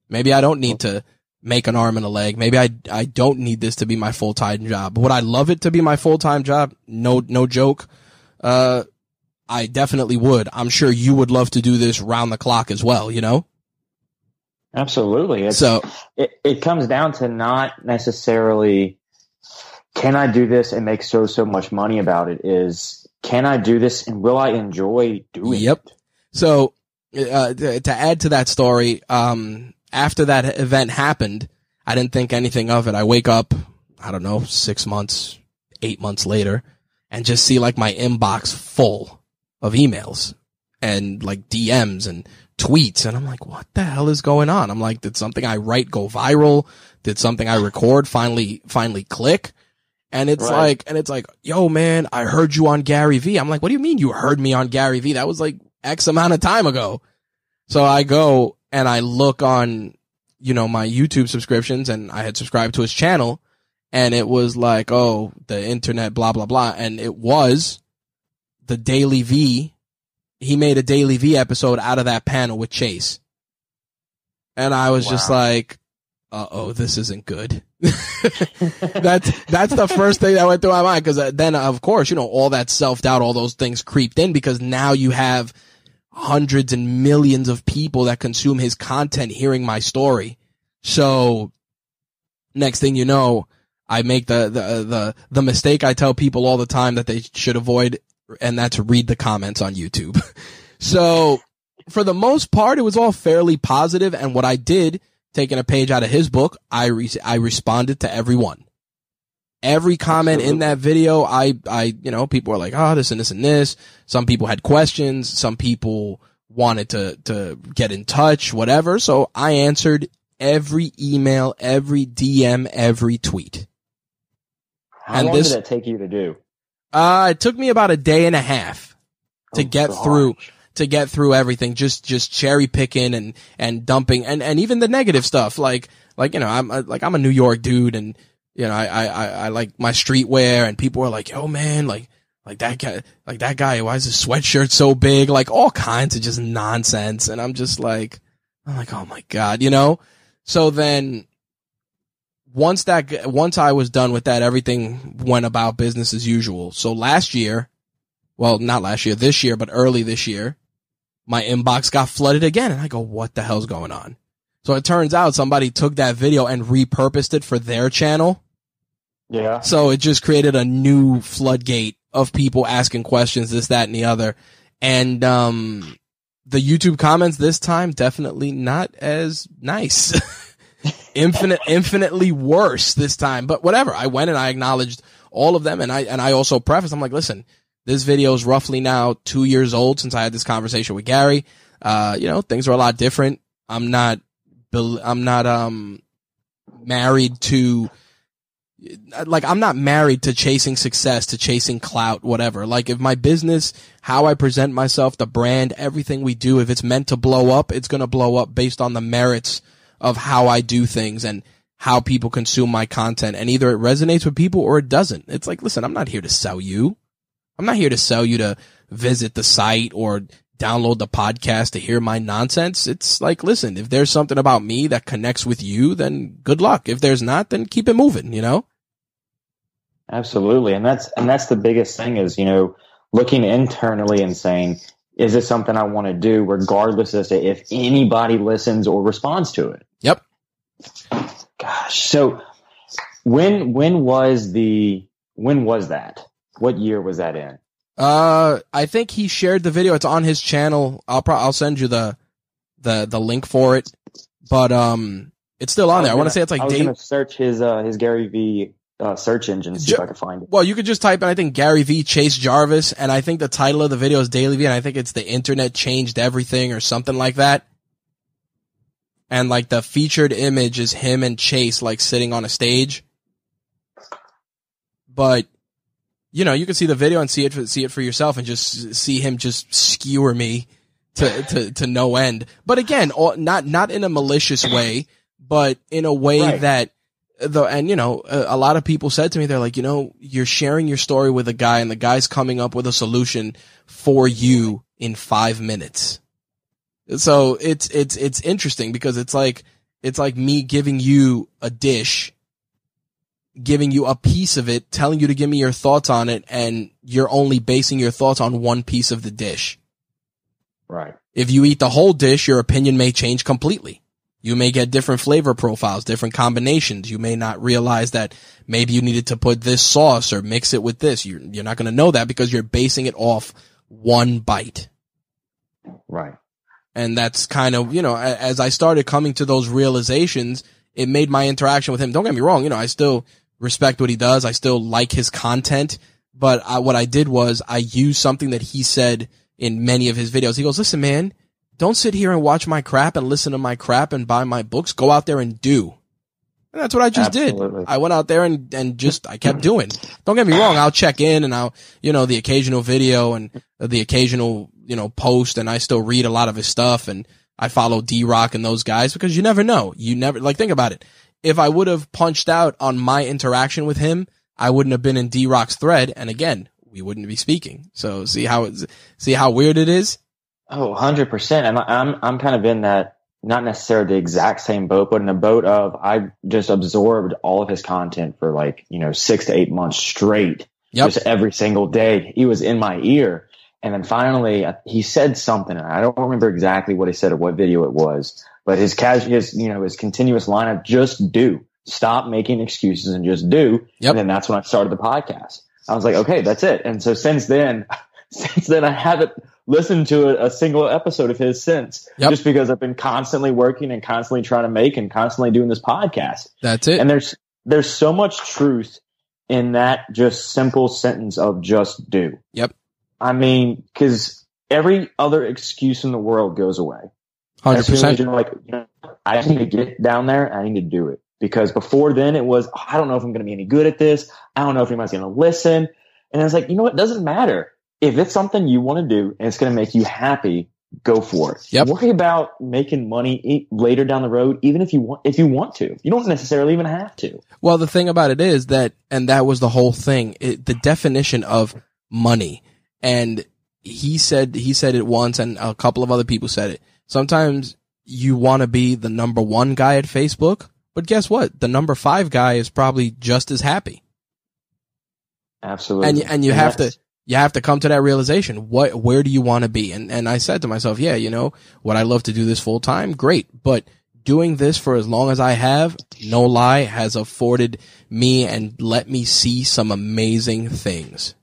Maybe I don't need to make an arm and a leg. Maybe I, I don't need this to be my full-time job. Would I love it to be my full-time job? No, no joke. Uh, I definitely would. I'm sure you would love to do this round the clock as well, you know? Absolutely. It's, So, it, it comes down to not necessarily can I do this and make so so much money about it is can I do this and will I enjoy doing Yep. it? Yep. So, uh, to to add to that story, um, after that event happened, I didn't think anything of it. I wake up, I don't know, six months, eight months later, and just see like my inbox full of emails and like DMs and tweets. And I'm like, what the hell is going on? I'm like, did something I write go viral? Did something I record finally, finally click? And it's Right. like, and it's like, yo, man, I heard you on Gary Vee. I'm like, what do you mean you heard me on Gary Vee? That was like X amount of time ago. So I go and I look on, you know, my YouTube subscriptions and I had subscribed to his channel and it was like, oh, the internet, blah, blah, blah. And it was the Daily V. He made a Daily V episode out of that panel with Chase. And I was just like, uh oh, this isn't good. [laughs] that's, that's the first thing that went through my mind. Cause uh, then of course, you know, all that self doubt, all those things creeped in because now you have hundreds and millions of people that consume his content hearing my story. So next thing you know, I make the, the, the, the mistake I tell people all the time that they should avoid, and that's read the comments on YouTube. [laughs] so for the most part, it was all fairly positive, And what I did, taking a page out of his book, I, re- I responded to everyone. Every comment in that video, I, I, you know, people were like, oh, this and this and this. Some people had questions. Some people wanted to, to get in touch, whatever. So I answered every email, every DM, every tweet. How And long this- did it take you to do? Uh, it took me about a day and a half to Oh, get gosh. through to get through everything. Just just cherry picking and and dumping and and even the negative stuff. Like like you know I'm like I'm a New York dude and you know I I I, I like my streetwear and people are like oh man like like that guy like that guy why is his sweatshirt so big like all kinds of just nonsense and I'm just like I'm like oh my god you know so then once that once I was done with that, everything went about business as usual. So last year, well, not last year, this year, but early this year, my inbox got flooded again, and I go, "What the hell's going on?" So it turns out somebody took that video and repurposed it for their channel. Yeah. So it just created a new floodgate of people asking questions, this, that, and the other. And um, the YouTube comments this time definitely not as nice. [laughs] Infinite, infinitely worse this time. But whatever. I went and I acknowledged all of them, and I and I also prefaced. I'm like, listen, this video is roughly now two years old since I had this conversation with Gary. Uh, you know, things are a lot different. I'm not, I'm not um married to like I'm not married to chasing success, to chasing clout, whatever. Like if my business, how I present myself, the brand, everything we do, if it's meant to blow up, it's going to blow up based on the merits of how I do things and how people consume my content. And either it resonates with people or it doesn't. It's like, listen, I'm not here to sell you. I'm not here to sell you to visit the site or download the podcast to hear my nonsense. It's like, listen, if there's something about me that connects with you, then good luck. If there's not, then keep it moving, you know? Absolutely. And that's and that's the biggest thing is, you know, looking internally and saying, is this something I want to do regardless as to if anybody listens or responds to it? Yep. Gosh. So when when was the when was that? What year was that in? Uh, I think he shared the video. It's on his channel. I'll pro- I'll send you the, the, the link for it. But, um, it's still on there. I want to say it's like I was Dave. gonna search his uh his Gary Vee uh, search engine see Ju- if I could find it. Well, you could just type in, I think, Gary Vee. Chase Jarvis, and I think the title of the video is Daily V, and I think it's The Internet Changed Everything or something like that. And like the featured image is him and Chase like sitting on a stage. But, you know, you can see the video and see it, for, see it for yourself and just see him just skewer me to, to, to no end. But again, all, not, not in a malicious way, but in a way Right. that the and you know a, a lot of people said to me they're like you know you're sharing your story with a guy and the guy's coming up with a solution for you in 5 minutes so it's it's it's interesting because it's like it's like me giving you a dish giving you a piece of it telling you to give me your thoughts on it and you're only basing your thoughts on one piece of the dish Right. if you eat the whole dish, your opinion may change completely. You may get different flavor profiles, different combinations. You may not realize that maybe you needed to put this sauce or mix it with this. You're, you're not going to know that because you're basing it off one bite. Right. And that's kind of, you know, as I started coming to those realizations, it made my interaction with him. Don't get me wrong. You know, I still respect what he does. I still like his content. But I, what I did was I used something that he said in many of his videos. He goes, listen, man, don't sit here and watch my crap and listen to my crap and buy my books. Go out there and do. And that's what I just Absolutely. did. I went out there and, and just, I kept doing. Don't get me wrong. I'll check in and I'll, you know, the occasional video and the occasional, you know, post and I still read a lot of his stuff and I follow D-Rock and those guys because you never know. You never, like, think about it. If I would have punched out on my interaction with him, I wouldn't have been in D-Rock's thread. And again, we wouldn't be speaking. So see how it's, see how weird it is? Oh, 100%. And I'm, I'm kind of in that, not necessarily the exact same boat, but in a boat of I just absorbed all of his content for like, you know, six to eight months straight. Yep. Just every single day. He was in my ear. And then finally uh, he said something. and I don't remember exactly what he said or what video it was, but his casual, his, you know, his continuous lineup, just do, stop making excuses and just do. Yep. And then that's when I started the podcast. I was like, okay, that's it. And so since then, [laughs] since then I haven't listened to a, a single episode of his since Yep. just because I've been constantly working and constantly trying to make and constantly doing this podcast. That's it. And there's, there's so much truth in that just simple sentence of just do. Yep. I mean, cause every other excuse in the world goes away. Hundred percent. like, you know, I just need to get down there. I need to do it because before then it was, oh, I don't know if I'm going to be any good at this. I don't know if anybody's going to listen. And it's like, you know what? It doesn't matter. If it's something you want to do and it's going to make you happy, go for it. Yep. Worry about making money later down the road, even if you want, if you want to. You don't necessarily even have to. Well, the thing about it is that, and that was the whole thing, it, the definition of money. And he said, he said it once and a couple of other people said it. Sometimes you want to be the number one guy at Facebook, but guess what? The number five guy is probably just as happy. Absolutely. And, and you have to, you have to come to that realization. What, where do you want to be? And, and I said to myself, yeah, you know, would I love to do this full time? Great. But doing this for as long as I have, no lie, has afforded me and let me see some amazing things.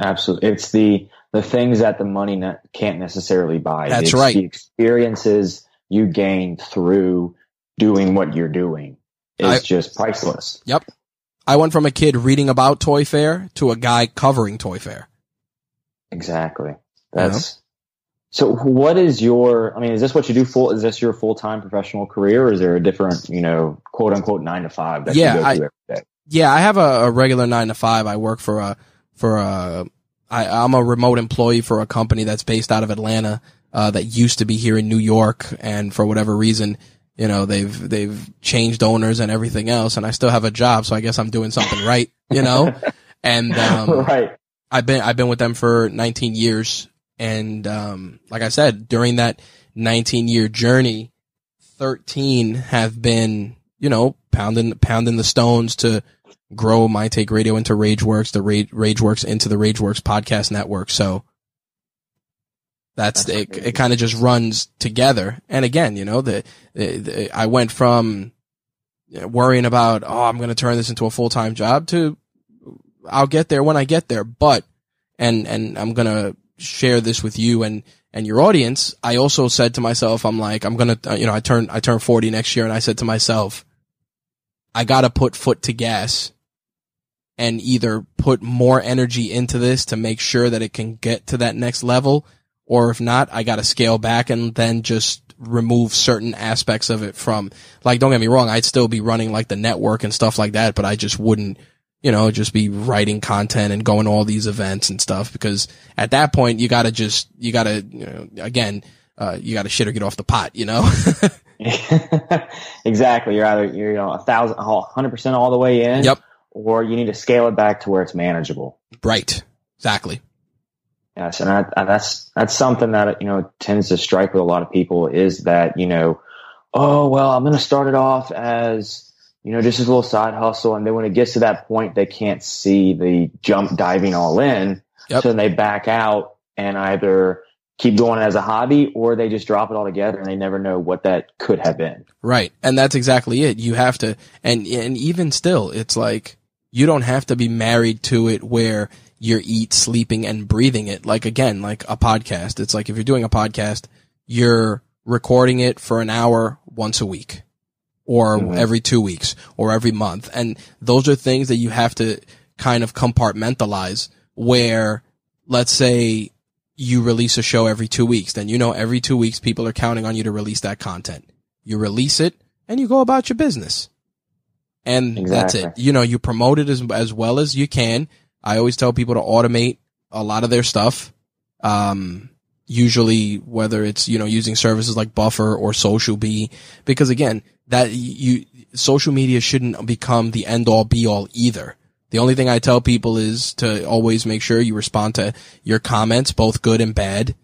Absolutely. It's the, the things that the money ne- can't necessarily buy. That's it's right. The experiences you gain through doing what you're doing is I- just priceless. Yep. I went from a kid reading about Toy Fair to a guy covering Toy Fair. Exactly. That's so. What is your? I mean, is this what you do? Full? Is this your full time professional career, or is there a different, you know, quote unquote nine to five that Yeah, you go I- to every day? Yeah, I have a, a regular nine to five. I work for a, for a, I, I'm a remote employee for a company that's based out of Atlanta, uh, that used to be here in New York. And for whatever reason, you know, they've, they've changed owners and everything else. And I still have a job. So I guess I'm doing something right, you know? [laughs] And, um, right. I've been I've been with them for 19 years, and um, like I said, during that 19 year journey, 13 have been you know pounding pounding the stones to grow My Take Radio into RageWorks, the Rage, RageWorks into the RageWorks podcast network. So that's, That's it. It kind of just runs together. And again, you know, the, the, the I went from worrying about oh I'm going to turn this into a full time job to I'll get there when I get there. But and and I'm gonna share this with you and and your audience. I also said to myself, I'm like, I'm gonna, uh, you know, I turn I turn 40 next year, and I said to myself, I gotta put foot to gas and either put more energy into this to make sure that it can get to that next level, or if not, I gotta scale back and then just remove certain aspects of it from like don't get me wrong i'd still be running like the network and stuff like that but i just wouldn't you know, just be writing content and going all these events and stuff because at that point you gotta just, you gotta, you know, again, uh, you gotta shit or get off the pot, you know? [laughs] exactly. You're either you're you know a thousand, hundred percent all the way in, Yep. or you need to scale it back to where it's manageable. right. Exactly. Yes, and, I, and that's that's something that you know tends to strike with a lot of people is that you know, oh well, I'm going to start it off as you know just as a little side hustle, and then when it gets to that point, they can't see the jump diving all in, Yep. so then they back out and either keep going as a hobby or they just drop it all together and they never know what that could have been. Right. And that's exactly it. You have to, and, and even still, it's like, you don't have to be married to it where you're eat, sleeping and breathing it. Like again, like a podcast. It's like if you're doing a podcast, you're recording it for an hour once a week or Mhm. every two weeks or every month. And those are things that you have to kind of compartmentalize where let's say you release a show every two weeks, then you know every two weeks people are counting on you to release that content. You release it, and you go about your business. And that's it. You know, you promote it as, as well as you can. I always tell people to automate a lot of their stuff. Um, usually whether it's, you know, using services like Buffer or Social Bee, because again, that you, social media shouldn't become the end all be all either. The only thing I tell people is to always make sure you respond to your comments, both good and bad,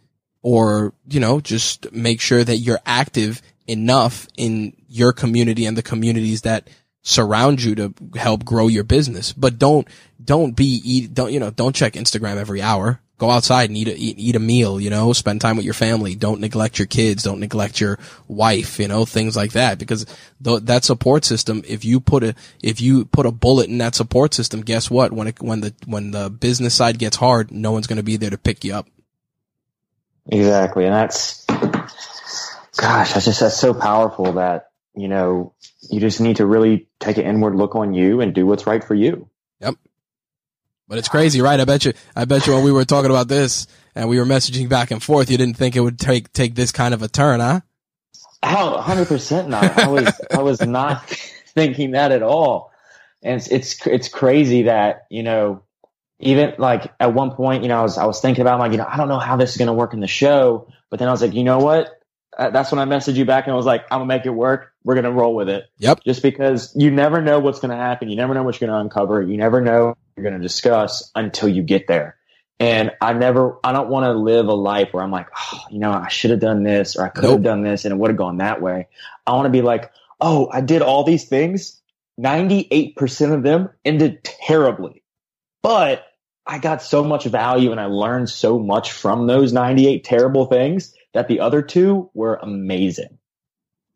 or, you know, just make sure that you're active enough in your community and the communities that surround you to help grow your business. But don't, don't be, don't, you know, don't check Instagram every hour. Go outside and eat a, eat, eat a meal, you know, spend time with your family. Don't neglect your kids. Don't neglect your wife, you know, things like that. Because th- that support system, if you put a, if you put a bullet in that support system, guess what? When it, when the, when the business side gets hard, no one's going to be there to pick you up. Exactly. And that's, gosh, that's just, that's so powerful that, you know, you just need to really take an inward look on you and do what's right for you. But it's crazy, right? I bet you, I bet you when we were talking about this and we were messaging back and forth, you didn't think it would take, take this kind of a turn, huh? How, 100% not. I was, I was not [laughs] thinking that at all. And it's, it's, it's crazy that, you know, even like at one point, you know, I was, I was thinking about like, you know, I don't know how this is going to work in the show, but then I was like, you know what? That's when I messaged you back and I was like, I'm gonna make it work. We're to roll with it. Yep. Just because you never know what's to happen. You never know what you're to uncover. You never know what you're to discuss until you get there. And I never, I don't want to live a life where I'm like, oh, you know, I should have done this or I could have Nope. done this and it would have gone that way. I want to be like, oh, I did all these things. 98% of them ended terribly, but I got so much value and I learned so much from those 98 terrible things that the other two were amazing.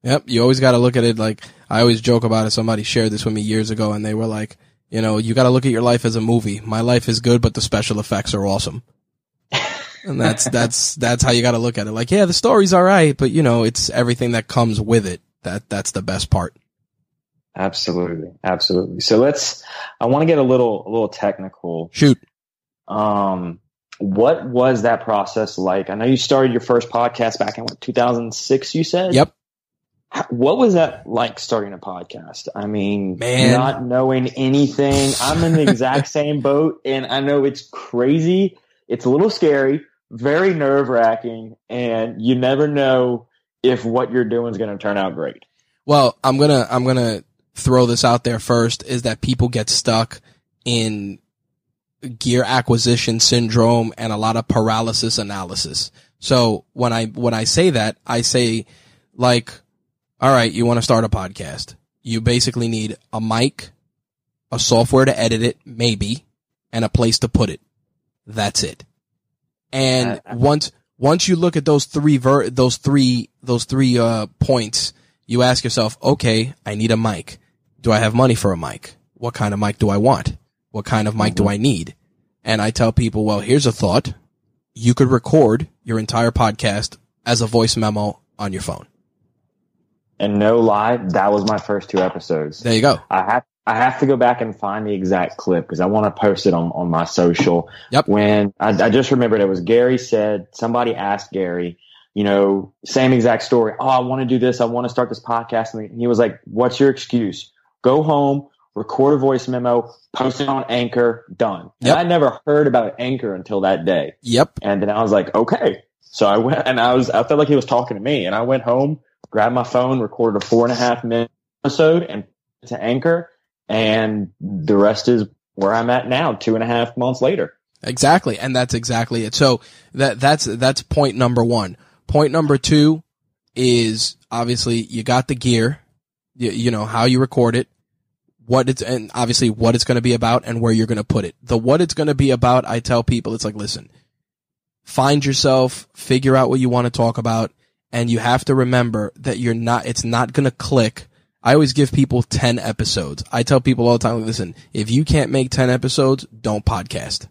Yep. You always got to look at it like I always joke about it. Somebody shared this with me years ago and they were like, you know, you got to look at your life as a movie. My life is good, but the special effects are awesome. [laughs] and that's, that's, that's how you got to look at it. Like, yeah, the story's all right, but you know, it's everything that comes with it. That, that's the best part. Absolutely. Absolutely. So let's, I want to get a little, a little technical. Shoot. Um, what was that process like? I know you started your first podcast back in what, 2006, you said? Yep. What was that like starting a podcast? I mean, Man. not knowing anything. I'm in the exact [laughs] same boat and I know it's crazy. It's a little scary, very nerve wracking, and you never know if what you're doing is going to turn out great. Well, I'm gonna I'm gonna throw this out there first is that people get stuck in gear acquisition syndrome and a lot of paralysis analysis. So when I when I say that, I say like all right, you want to start a podcast. You basically need a mic, a software to edit it, maybe, and a place to put it. That's it. And Uh, once once you look at those three ver- those three those three uh points, you ask yourself, okay, I need a mic. Do I have money for a mic? What kind of mic do I want? What kind of mic do mm-hmm. I need? And I tell people, well, here's a thought. You could record your entire podcast as a voice memo on your phone. And no lie, that was my first two episodes. There you go. I have I have to go back and find the exact clip because I want to post it on, on my social. Yep. When I, I just remembered it was Gary said somebody asked Gary, you know, same exact story. Oh, I want to do this. I want to start this podcast. And he was like, "What's your excuse? Go home, record a voice memo, post it on Anchor, done." And I never heard about Anchor until that day. Yep. And then I was like, okay. So I went and I was, I felt like he was talking to me and I went home, grabbed my phone, recorded a four and a half minute episode and to Anchor. And the rest is where I'm at now, two and a half months later. Exactly. And that's exactly it. So that, that's, that's point number one. Point number two is obviously you got the gear, you, you know, how you record it, what it's, and obviously what it's going to be about and where you're going to put it. The what it's going to be about, I tell people, it's like, listen, find yourself, figure out what you want to talk about, and you have to remember that you're not, it's not going to click. I always give people 10 episodes. I tell people all the time, listen, if you can't make 10 episodes, don't podcast.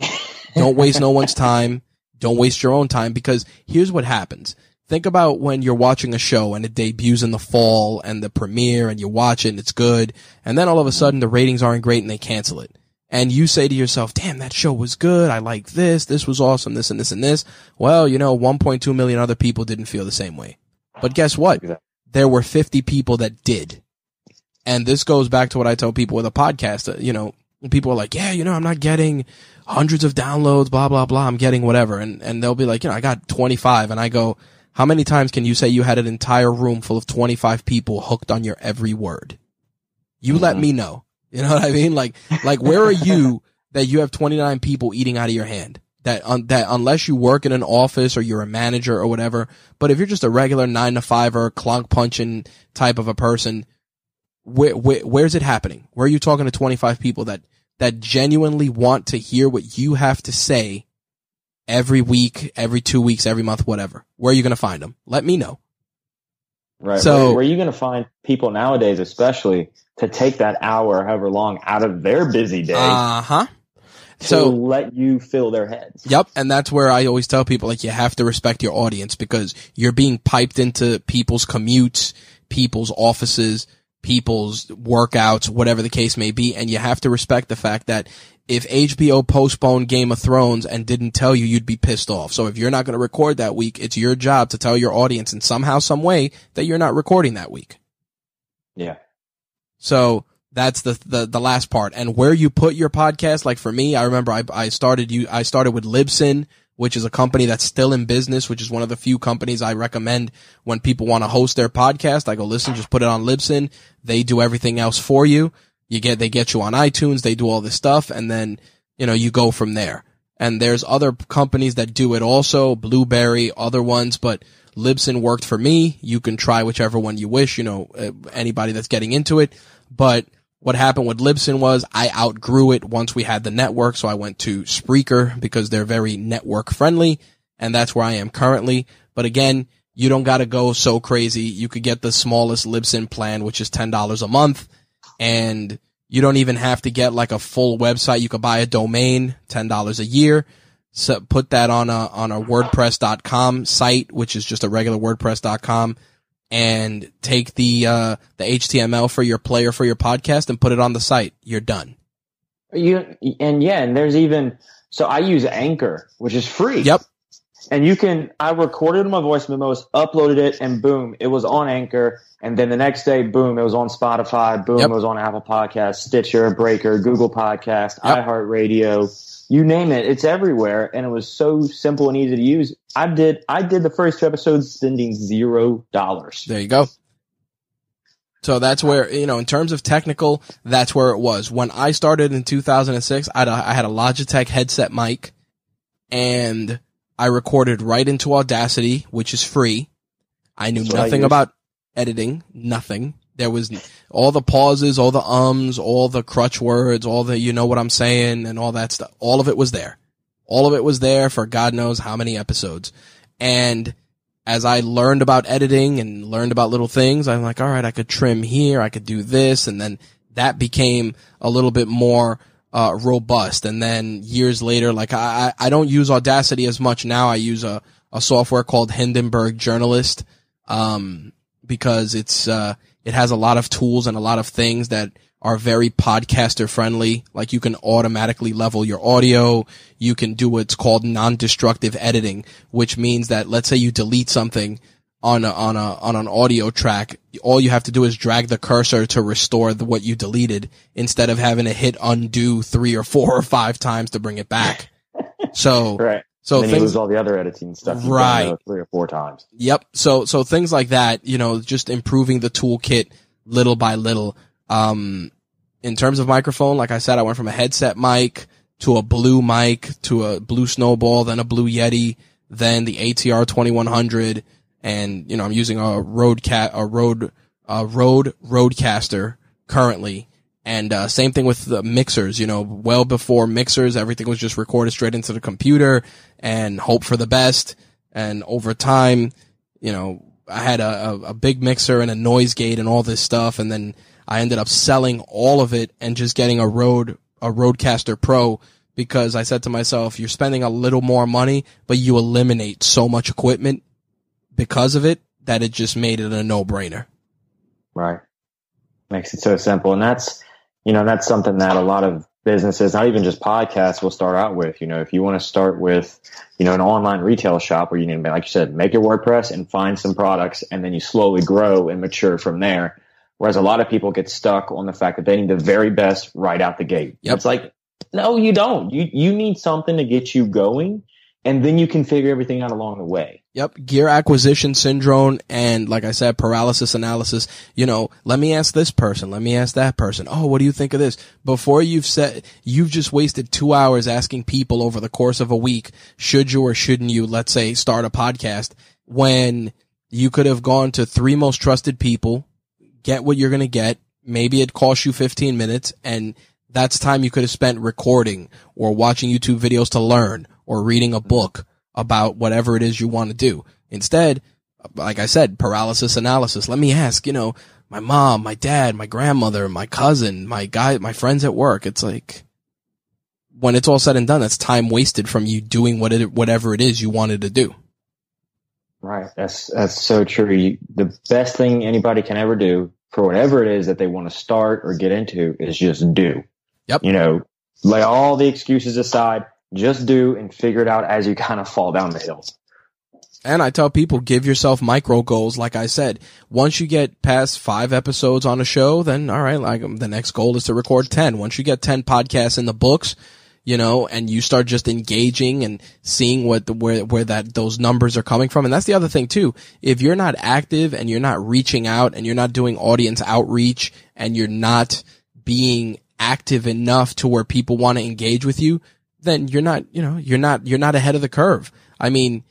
[laughs] don't waste no one's time. Don't waste your own time because here's what happens. Think about when you're watching a show and it debuts in the fall and the premiere and you watch it and it's good. And then all of a sudden the ratings aren't great and they cancel it. And you say to yourself, damn, that show was good. I like this. This was awesome. This and this and this. Well, you know, 1.2 million other people didn't feel the same way. But guess what? There were 50 people that did. And this goes back to what I tell people with a podcast. uh, You know, people are like, yeah, you know, I'm not getting hundreds of downloads, blah, blah, blah. I'm getting whatever. And, and they'll be like, you know, I got 25 and I go, how many times can you say you had an entire room full of 25 people hooked on your every word? You let mm-hmm. me know. You know what I mean? Like, like where are you [laughs] that you have 29 people eating out of your hand? That, un- that unless you work in an office or you're a manager or whatever, but if you're just a regular nine to five or clunk punching type of a person, where, where, where's it happening? Where are you talking to 25 people that, that genuinely want to hear what you have to say every week, every two weeks, every month, whatever? Where are you going to find them? Let me know. Right. So- where, are you going to find people nowadays, especially to take that hour, however long, out of their busy day Uh huh. So, let you fill their heads? Yep, and that's where I always tell people like you have to respect your audience because you're being piped into people's commutes, people's offices, people's workouts, whatever the case may be, and you have to respect the fact that if HBO postponed Game of Thrones and didn't tell you, you'd be pissed off. So if you're not going to record that week, it's your job to tell your audience in somehow, some way that you're not recording that week. Yeah. So that's the, the, the last part. And where you put your podcast, like for me, I remember I, I started you, I started with Libsyn, which is a company that's still in business, which is one of the few companies I recommend when people want to host their podcast. I go, listen, just put it on Libsyn. They do everything else for you. You get, they get you on iTunes. They do all this stuff. And then, you know, you go from there. And there's other companies that do it also, Blubrry, other ones, but Libsyn worked for me. You can try whichever one you wish, you know, uh, anybody that's getting into it. But what happened with Libsyn was I outgrew it once we had the network. So I went to Spreaker because they're very network friendly. And that's where I am currently. But again, you don't got to go so crazy. You could get the smallest Libsyn plan, which is $10 a month. And you don't even have to get like a full website. You could buy a domain, $10 a year. So put that on a, on a WordPress.com site, which is just a regular WordPress.com and take the, uh, the HTML for your player for your podcast and put it on the site. You're done. You and yeah, and there's even so I use Anchor, which is free. Yep. And you can I recorded my voice memos, uploaded it, and boom, it was on Anchor. And then the next day, boom, it was on Spotify, boom, Yep. it was on Apple Podcasts, Stitcher, Breaker, Google Podcast, Yep. iHeartRadio, you name it, it's everywhere. And it was so simple and easy to use. I did I did the first two episodes spending zero dollars. There you go. So that's where, you know, in terms of technical, that's where it was. When I started in 2006, I had a, I had a Logitech headset mic and I recorded right into Audacity, which is free. I knew That's what I nothing about editing, nothing. There was all the pauses, all the ums, all the crutch words, all the, you know what I'm saying and all that stuff. All of it was there. All of it was there for God knows how many episodes. And as I learned about editing and learned about little things, I'm like, all right, I could trim here, I could do this, and then that became a little bit more uh, robust. And then years later, like I, I don't use Audacity as much now. I use a, a software called Hindenburg Journalist, um, because it's uh, it has a lot of tools and a lot of things that are very podcaster friendly. Like you can automatically level your audio. You can do what's called non-destructive editing, which means that let's say you delete something on a, on a, on an audio track. All you have to do is drag the cursor to restore the, what you deleted instead of having to hit undo three or four or five times to bring it back. [laughs] So, Right. so then you things, lose all the other editing stuff. Right. Three or four times. Yep. So so things like that, you know, just improving the toolkit little by little. Um, in terms of microphone, like I said, I went from a headset mic to a blue mic to a blue snowball, then a blue Yeti, then the ATR 2100, and you know I'm using a Rode cat a Rode a Rode Rodecaster currently. And uh, same thing with the mixers. You know, well before mixers, everything was just recorded straight into the computer and hope for the best. And over time, you know, I had a, a, a big mixer and a noise gate and all this stuff, and then I ended up selling all of it and just getting a Rode a Rodecaster Pro because I said to myself, you're spending a little more money, but you eliminate so much equipment because of it that it just made it a no brainer. Right. Makes it so simple. And that's, you know, that's something that a lot of businesses, not even just podcasts, will start out with. You know, if you want to start with, you know, an online retail shop where you need to, like you said, make your WordPress and find some products, and then you slowly grow and mature from there. Whereas a lot of people get stuck on the fact that they need the very best right out the gate. Yep. It's like, no, you don't. You you need something to get you going, and then you can figure everything out along the way. Yep. Gear acquisition syndrome. And like I said, paralysis analysis. You know, let me ask this person. Let me ask that person. Oh, what do you think of this? Before you've said, you've just wasted two hours asking people over the course of a week, should you or shouldn't you, let's say, start a podcast when you could have gone to three most trusted people, get what you're going to get. Maybe it costs you 15 minutes and that's time you could have spent recording or watching YouTube videos to learn or reading a book about whatever it is you want to do. Instead, like I said, paralysis analysis. Let me ask, you know, my mom, my dad, my grandmother, my cousin, my guy, my friends at work. It's like, when it's all said and done, that's time wasted from you doing what it, whatever it is you wanted to do. Right. That's that's so true. You, the best thing anybody can ever do for whatever it is that they want to start or get into is just do. Yep. You know, lay all the excuses aside, just do and figure it out as you [laughs] kind of fall down the hill. And I tell people, give yourself micro goals. Like I said, once you get past five episodes on a show, then all right, like um, the next goal is to record 10. Once you get 10 podcasts in the books, you know, and you start just engaging and seeing what the, where, where that, those numbers are coming from. And that's the other thing too. If you're not active and you're not reaching out and you're not doing audience outreach and you're not being active enough to where people want to engage with you, then you're not, you know, you're not, you're not ahead of the curve. I mean,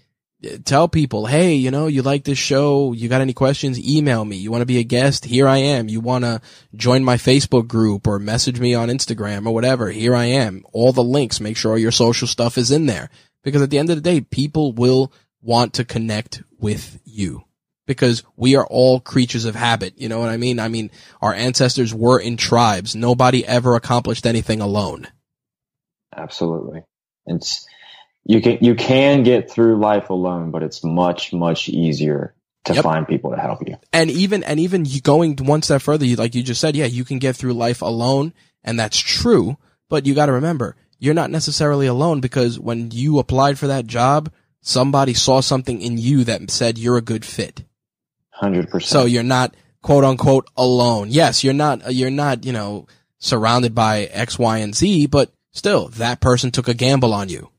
tell people, hey, you know, you like this show, you got any questions, email me. You want to be a guest? Here I am. You want to join my Facebook group or message me on Instagram or whatever? Here I am. All the links, make sure your social stuff is in there. Because at the end of the day, people will want to connect with you. Because we are all creatures of habit. You know what I mean? I mean, our ancestors were in tribes. Nobody ever accomplished anything alone. Absolutely. It's you can you can get through life alone, but it's much much easier to Yep. find people to help you. and even and even going one step further, you, like you just said, yeah, you can get through life alone, and that's true. But you got to remember, you're not necessarily alone because when you applied for that job, somebody saw something in you that said you're a good fit. Hundred percent. So you're not quote unquote alone. Yes, you're not. You're not. You know, surrounded by X, Y, and Z, but still, that person took a gamble on you.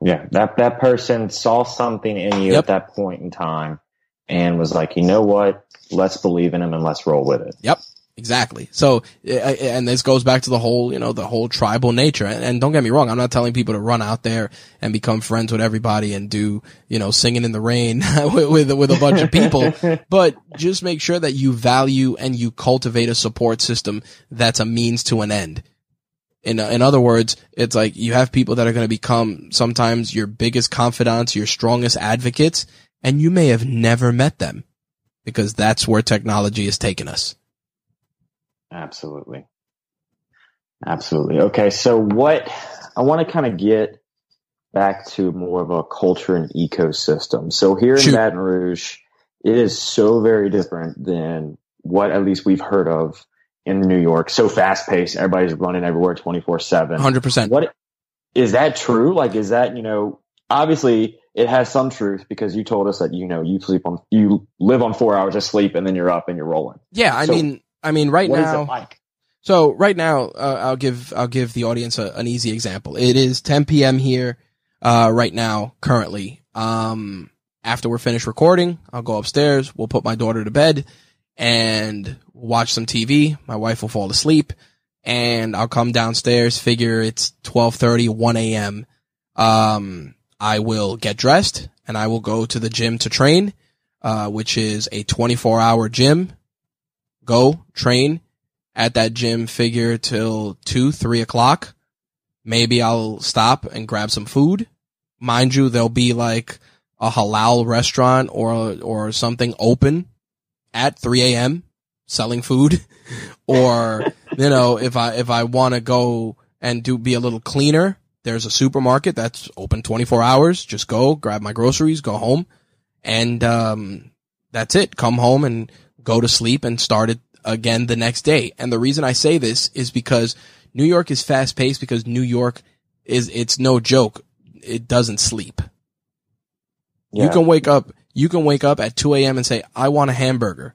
Yeah, that that person saw something in you Yep. at that point in time and was like, you know what? Let's believe in him and let's roll with it. Yep. Exactly. So, uh, and this goes back to the whole, you know, the whole tribal nature. And, and don't get me wrong, I'm not telling people to run out there and become friends with everybody and do, you know, singing in the rain [laughs] with, with with a bunch of people. [laughs] But just make sure that you value and you cultivate a support system that's a means to an end. In uh, in other words, it's like you have people that are going to become sometimes your biggest confidants, your strongest advocates, and you may have never met them because that's where technology has taken us. Absolutely. Absolutely. Okay. So what I want to kind of get back to more of a culture and ecosystem. So here Shoot. in Baton Rouge, it is so very different than what at least we've heard of in New York. So fast paced. Everybody's running everywhere 24 seven. Hundred percent. What is that true? Like, is that, you know, obviously it has some truth because you told us that, you know, you sleep on, you live on four hours of sleep and then you're up and you're rolling. Yeah, I So, mean, I mean, right What is now. it like? So right now, uh, I'll give I'll give the audience a, an easy example. It is 10 p.m. here, uh, right now, currently. Um, after we're finished recording, I'll go upstairs. We'll put my daughter to bed and watch some TV. My wife will fall asleep, and I'll come downstairs. Figure it's 12:30, 1 a.m. Um, I will get dressed and I will go to the gym to train, uh, which is a 24 hour gym. Go train at that gym figure till two, three o'clock. Maybe I'll stop and grab some food. Mind you, there'll be like a halal restaurant or, or something open at 3 a.m. selling food. [laughs] or, you know, if I, if I want to go and do, be a little cleaner, there's a supermarket that's open 24 hours. Just go grab my groceries, go home and, um, that's it. Come home and go to sleep and start it again the next day. And the reason I say this is because New York is fast paced because New York is, it's no joke. It doesn't sleep. Yeah. You can wake up, you can wake up at 2 a.m. and say, I want a hamburger.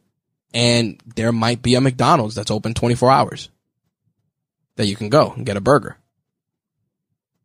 And there might be a McDonald's that's open 24 hours that you can go and get a burger.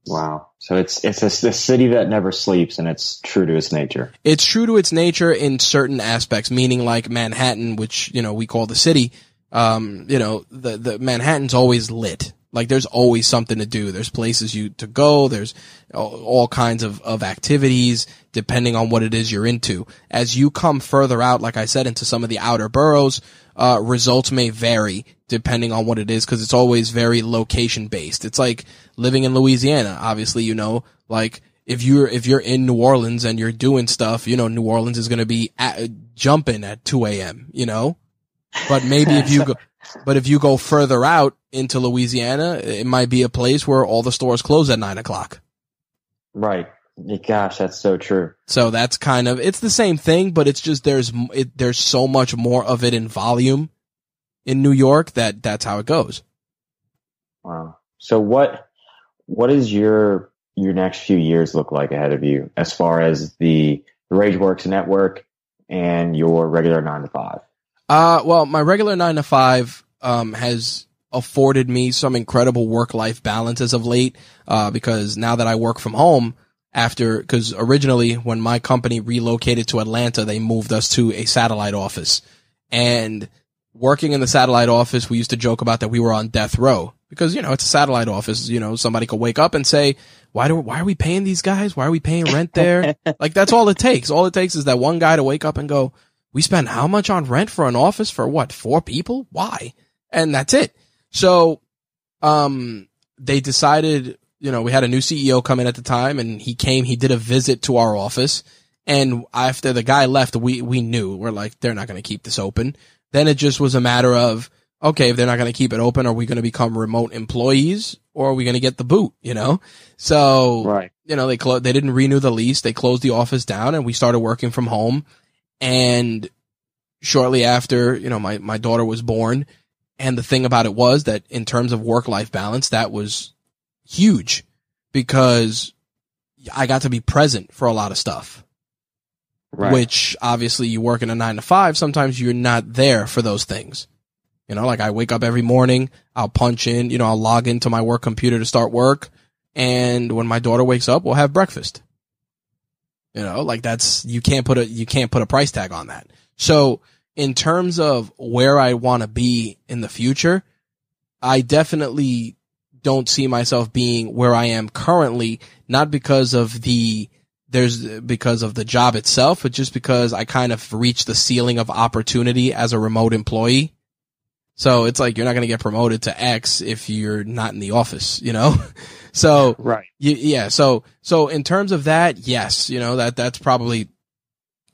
Wow. So it's it's a, a city that never sleeps, and it's true to its nature. It's true to its nature in certain aspects, meaning like Manhattan, which, you know, we call the city. Um, you know, the, the Manhattan's always lit. Like there's always something to do. There's places you to go. There's all, kinds of, of activities depending on what it is you're into. As you come further out, like I said, into some of the outer boroughs, uh, results may vary depending on what it is because it's always very location based. It's like living in Louisiana. Obviously, you know, like if you're if you're in New Orleans and you're doing stuff, you know, New Orleans is going to be at, jumping at 2 a.m. You know, but maybe if you [laughs] go, but if you go further out into Louisiana, it might be a place where all the stores close at nine o'clock. Right. Gosh, that's so true. So that's kind of it's the same thing, but it's just there's it, there's so much more of it in volume in New York that that's how it goes. Wow. So what what is your your next few years look like ahead of you as far as the RageWorks network and your regular nine to five? Uh, well, my regular nine to five um, has afforded me some incredible work life balance as of late. Uh, because now that I work from home, after because originally when my company relocated to Atlanta, they moved us to a satellite office, and working in the satellite office, we used to joke about that we were on death row because you know it's a satellite office. You know, somebody could wake up and say, "Why do why are we paying these guys? Why are we paying rent there?" [laughs] like that's all it takes. All it takes is that one guy to wake up and go, "We spend how much on rent for an office for what? Four people? Why?" And that's it. So, um, they decided. You know, we had a new CEO come in at the time, and he came. He did a visit to our office, and after the guy left, we we knew we're like they're not going to keep this open. Then it just was a matter of okay, if they're not going to keep it open, are we going to become remote employees or are we going to get the boot? You know, so Right. you know they clo- they didn't renew the lease. They closed the office down, and we started working from home. And shortly after, you know, my my daughter was born. And the thing about it was that in terms of work life balance, that was huge because I got to be present for a lot of stuff Right. which obviously you work in a nine to five. Sometimes you're not there for those things. You know, like I wake up every morning, I'll punch in, you know, I'll log into my work computer to start work. And when my daughter wakes up, we'll have breakfast. You know, like that's, you can't put a, you can't put a price tag on that. So in terms of where I want to be in the future, I definitely don't see myself being where I am currently, not because of the, there's because of the job itself, but just because I kind of reached the ceiling of opportunity as a remote employee. So it's like you're not going to get promoted to X if you're not in the office, you know? [laughs] so right. y- yeah, so so in terms of that, yes, you know, that that's probably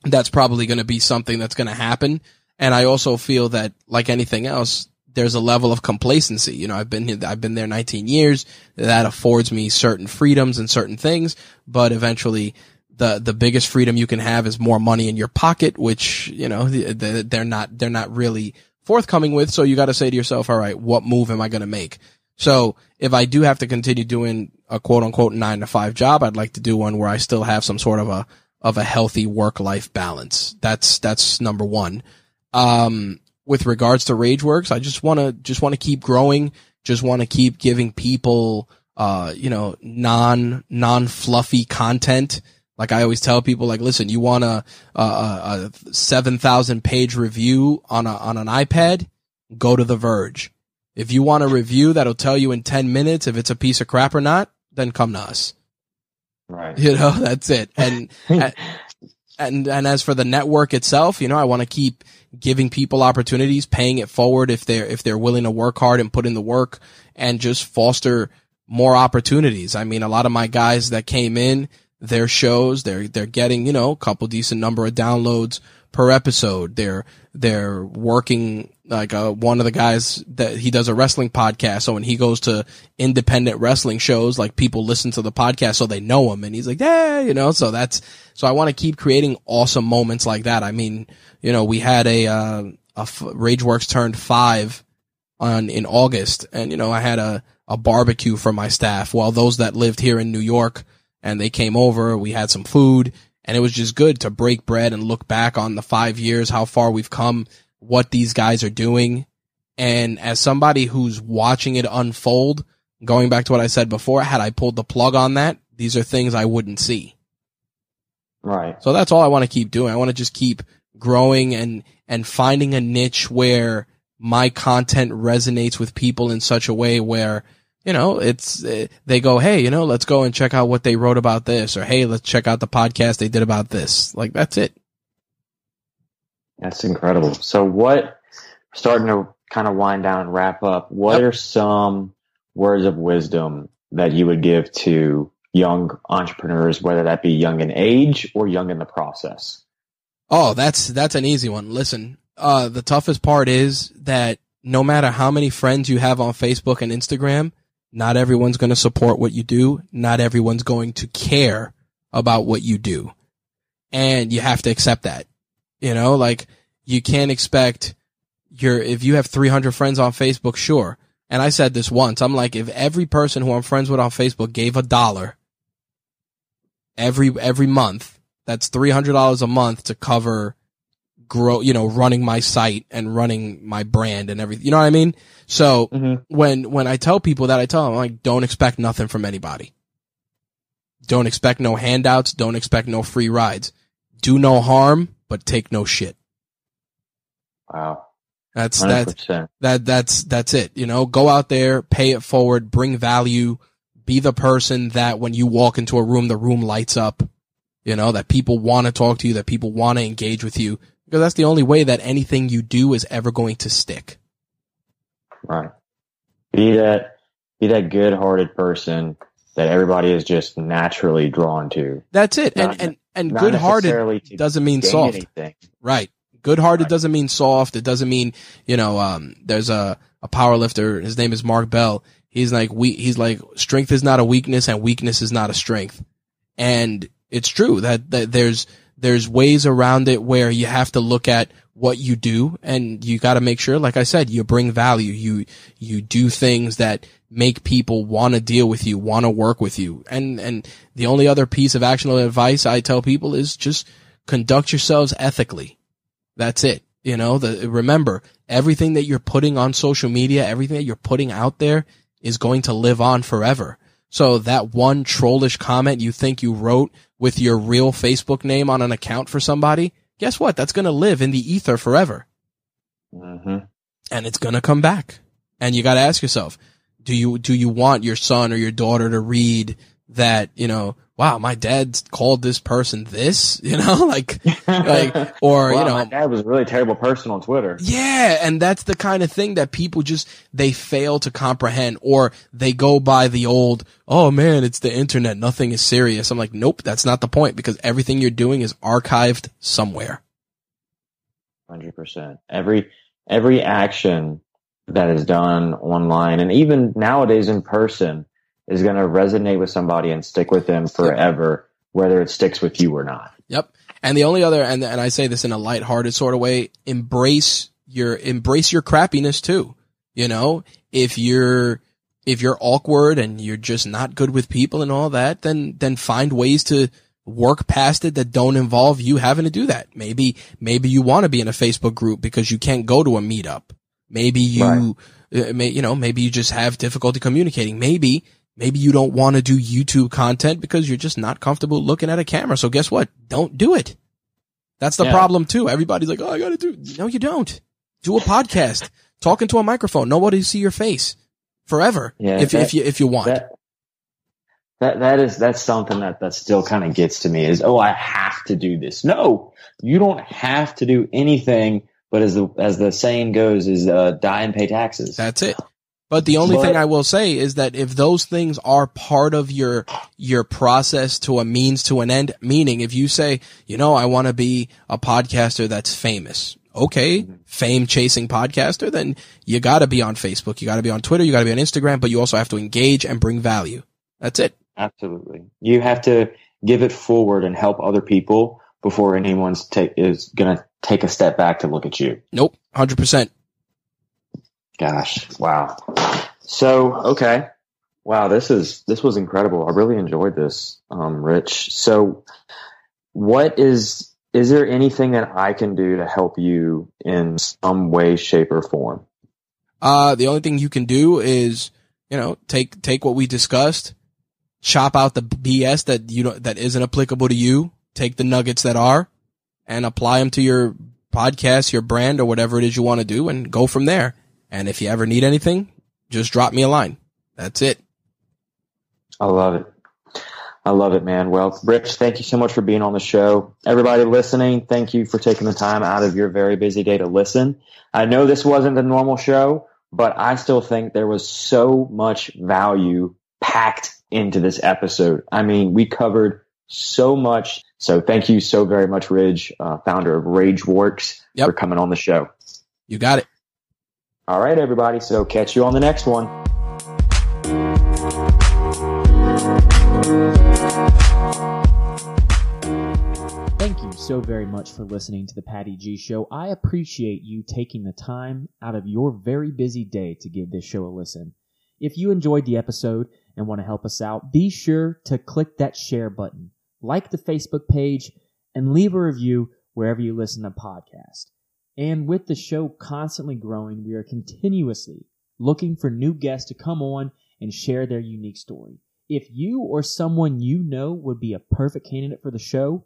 that's probably going to be something that's going to happen. And I also feel that like anything else, there's a level of complacency. You know, I've been here, I've been there 19 years. That affords me certain freedoms and certain things, but eventually the, the biggest freedom you can have is more money in your pocket, which, you know, the- the- they're not, they're not really forthcoming with. So you got to say to yourself, all right, what move am I going to make? So if I do have to continue doing a quote unquote nine to five job, I'd like to do one where I still have some sort of a, of a healthy work life balance. That's, that's number one. Um, with regards to RageWorks, I just want to, just want to keep growing. Just want to keep giving people, uh, you know, non, non fluffy content. Like I always tell people, like, listen, you want a, a, a 7,000 page review on a, on an iPad? Go to The Verge. If you want a review that'll tell you in 10 minutes if it's a piece of crap or not, then come to us. Right. You know, [laughs] that's it. And, and, and, and as for the network itself, you know, I want to keep giving people opportunities, paying it forward if they're, if they're willing to work hard and put in the work and just foster more opportunities. I mean, a lot of my guys that came in, their shows, they're, they're getting, you know, a couple decent number of downloads per episode. They're, they're working like, uh, one of the guys that he does a wrestling podcast. So when he goes to independent wrestling shows, like people listen to the podcast so they know him and he's like, yeah, you know, so that's, so I want to keep creating awesome moments like that. I mean, you know, we had a, uh, a f- RageWorks turned five on in August, and you know I had a a barbecue for my staff. While those that lived here in New York and they came over, we had some food and it was just good to break bread and look back on the five years, how far we've come, what these guys are doing. And as somebody who's watching it unfold, going back to what I said before, had I pulled the plug on that, these are things I wouldn't see. Right. So that's all I want to keep doing. I want to just keep growing and, and finding a niche where my content resonates with people in such a way where you know, it's, uh, they go, Hey, you know, let's go and check out what they wrote about this or Hey, let's check out the podcast they did about this. Like that's it. That's incredible. So what, starting to kind of wind down and wrap up, what yep. are some words of wisdom that you would give to young entrepreneurs, whether that be young in age or young in the process? Oh, that's, that's an easy one. Listen, uh, the toughest part is that no matter how many friends you have on Facebook and Instagram, not everyone's going to support what you do. Not everyone's going to care about what you do. And you have to accept that. You know, like you can't expect your, if you have 300 friends on Facebook, sure. And I said this once. I'm like, if every person who I'm friends with on Facebook gave a dollar every, every month, that's $300 a month to cover grow, you know, running my site and running my brand and everything. You know what I mean? So mm-hmm. when, when I tell people that, I tell them like, don't expect nothing from anybody. Don't expect no handouts. Don't expect no free rides. Do no harm, but take no shit. Wow. That's, 100%. that, that, that's, that's it. You know, go out there, pay it forward, bring value, be the person that when you walk into a room, the room lights up. You know, that people want to talk to you, that people want to engage with you because that's the only way that anything you do is ever going to stick. Right. Be that be that good-hearted person that everybody is just naturally drawn to. That's it. Not, and and and good-hearted doesn't mean soft. Anything. Right. Good-hearted right. doesn't mean soft. It doesn't mean, you know, um there's a a power lifter, his name is Mark Bell. He's like we he's like strength is not a weakness and weakness is not a strength. And it's true that, that there's there's ways around it where you have to look at what you do and you got to make sure, like I said, you bring value. You, you do things that make people want to deal with you, want to work with you. And, and the only other piece of actionable advice I tell people is just conduct yourselves ethically. That's it. You know, the, remember everything that you're putting on social media, everything that you're putting out there is going to live on forever. So that one trollish comment you think you wrote with your real Facebook name on an account for somebody, guess what? That's going to live in the ether forever. Mm-hmm. And it's going to come back. And you got to ask yourself, do you, do you want your son or your daughter to read that, you know, wow, my dad called this person this, [laughs] you know, like, like, [laughs] or, wow, you know, my dad was a really terrible person on Twitter. Yeah. And that's the kind of thing that people just, they fail to comprehend or they go by the old, oh man, it's the internet. Nothing is serious. I'm like, nope, that's not the point because everything you're doing is archived somewhere. 100%. Every, every action that is done online and even nowadays in person is going to resonate with somebody and stick with them forever, whether it sticks with you or not. Yep. And the only other, and, and I say this in a lighthearted sort of way, embrace your, embrace your crappiness too. You know, if you're, if you're awkward and you're just not good with people and all that, then, then find ways to work past it that don't involve you having to do that. Maybe, maybe you want to be in a Facebook group because you can't go to a meetup. Maybe you, right. uh, may, you know, maybe you just have difficulty communicating. Maybe Maybe you don't want to do YouTube content because you're just not comfortable looking at a camera. So guess what? Don't do it. That's the yeah. problem too. Everybody's like, oh, I gotta do. No, you don't. Do a podcast. [laughs] talking into a microphone. Nobody see your face forever. Yeah, if, that, if you, if you want. That, that, that is, that's something that, that still kind of gets to me is, oh, I have to do this. No, you don't have to do anything. But as the, as the saying goes is, uh, die and pay taxes. That's it. But the only but, thing I will say is that if those things are part of your, your process to a means to an end, meaning if you say, you know, I want to be a podcaster that's famous. Okay. Mm-hmm. Fame chasing podcaster, then you gotta be on Facebook. You gotta be on Twitter. You gotta be on Instagram, but you also have to engage and bring value. That's it. Absolutely. You have to give it forward and help other people before anyone's take, is gonna take a step back to look at you. Nope. 100%. Gosh, wow. So, okay. Wow, this is this was incredible. I really enjoyed this, um, Rich. So, what is is there anything that I can do to help you in some way, shape, or form? Uh, the only thing you can do is, you know, take take what we discussed, chop out the BS that you don't that isn't applicable to you, take the nuggets that are, and apply them to your podcast, your brand, or whatever it is you want to do, and go from there. And if you ever need anything, just drop me a line. That's it. I love it. I love it, man. Well, Rich, thank you so much for being on the show. Everybody listening, thank you for taking the time out of your very busy day to listen. I know this wasn't the normal show, but I still think there was so much value packed into this episode. I mean, we covered so much. So thank you so very much, Rich, uh, founder of RageWorks, Yep. for coming on the show. You got it. All right, everybody. So catch you on the next one. Thank you so very much for listening to the Patty G Show. I appreciate you taking the time out of your very busy day to give this show a listen. If you enjoyed the episode and want to help us out, be sure to click that share button, like the Facebook page, and leave a review wherever you listen to podcasts. And with the show constantly growing, we are continuously looking for new guests to come on and share their unique story. If you or someone you know would be a perfect candidate for the show,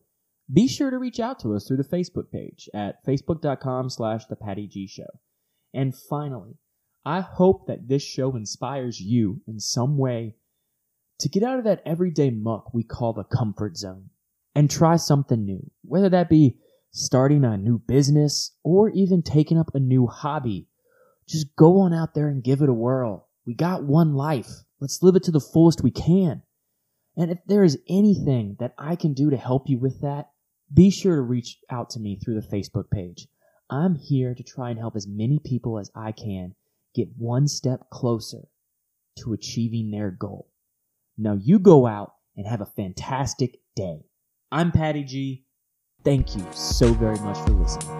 be sure to reach out to us through the Facebook page at facebook.com slash the Patty G Show. And finally, I hope that this show inspires you in some way to get out of that everyday muck we call the comfort zone and try something new, whether that be starting a new business or even taking up a new hobby. Just go on out there and give it a whirl. We got one life. Let's live it to the fullest we can. And if there is anything that I can do to help you with that, be sure to reach out to me through the Facebook page. I'm here to try and help as many people as I can get one step closer to achieving their goal. Now you go out and have a fantastic day. I'm Patty G. Thank you so very much for listening.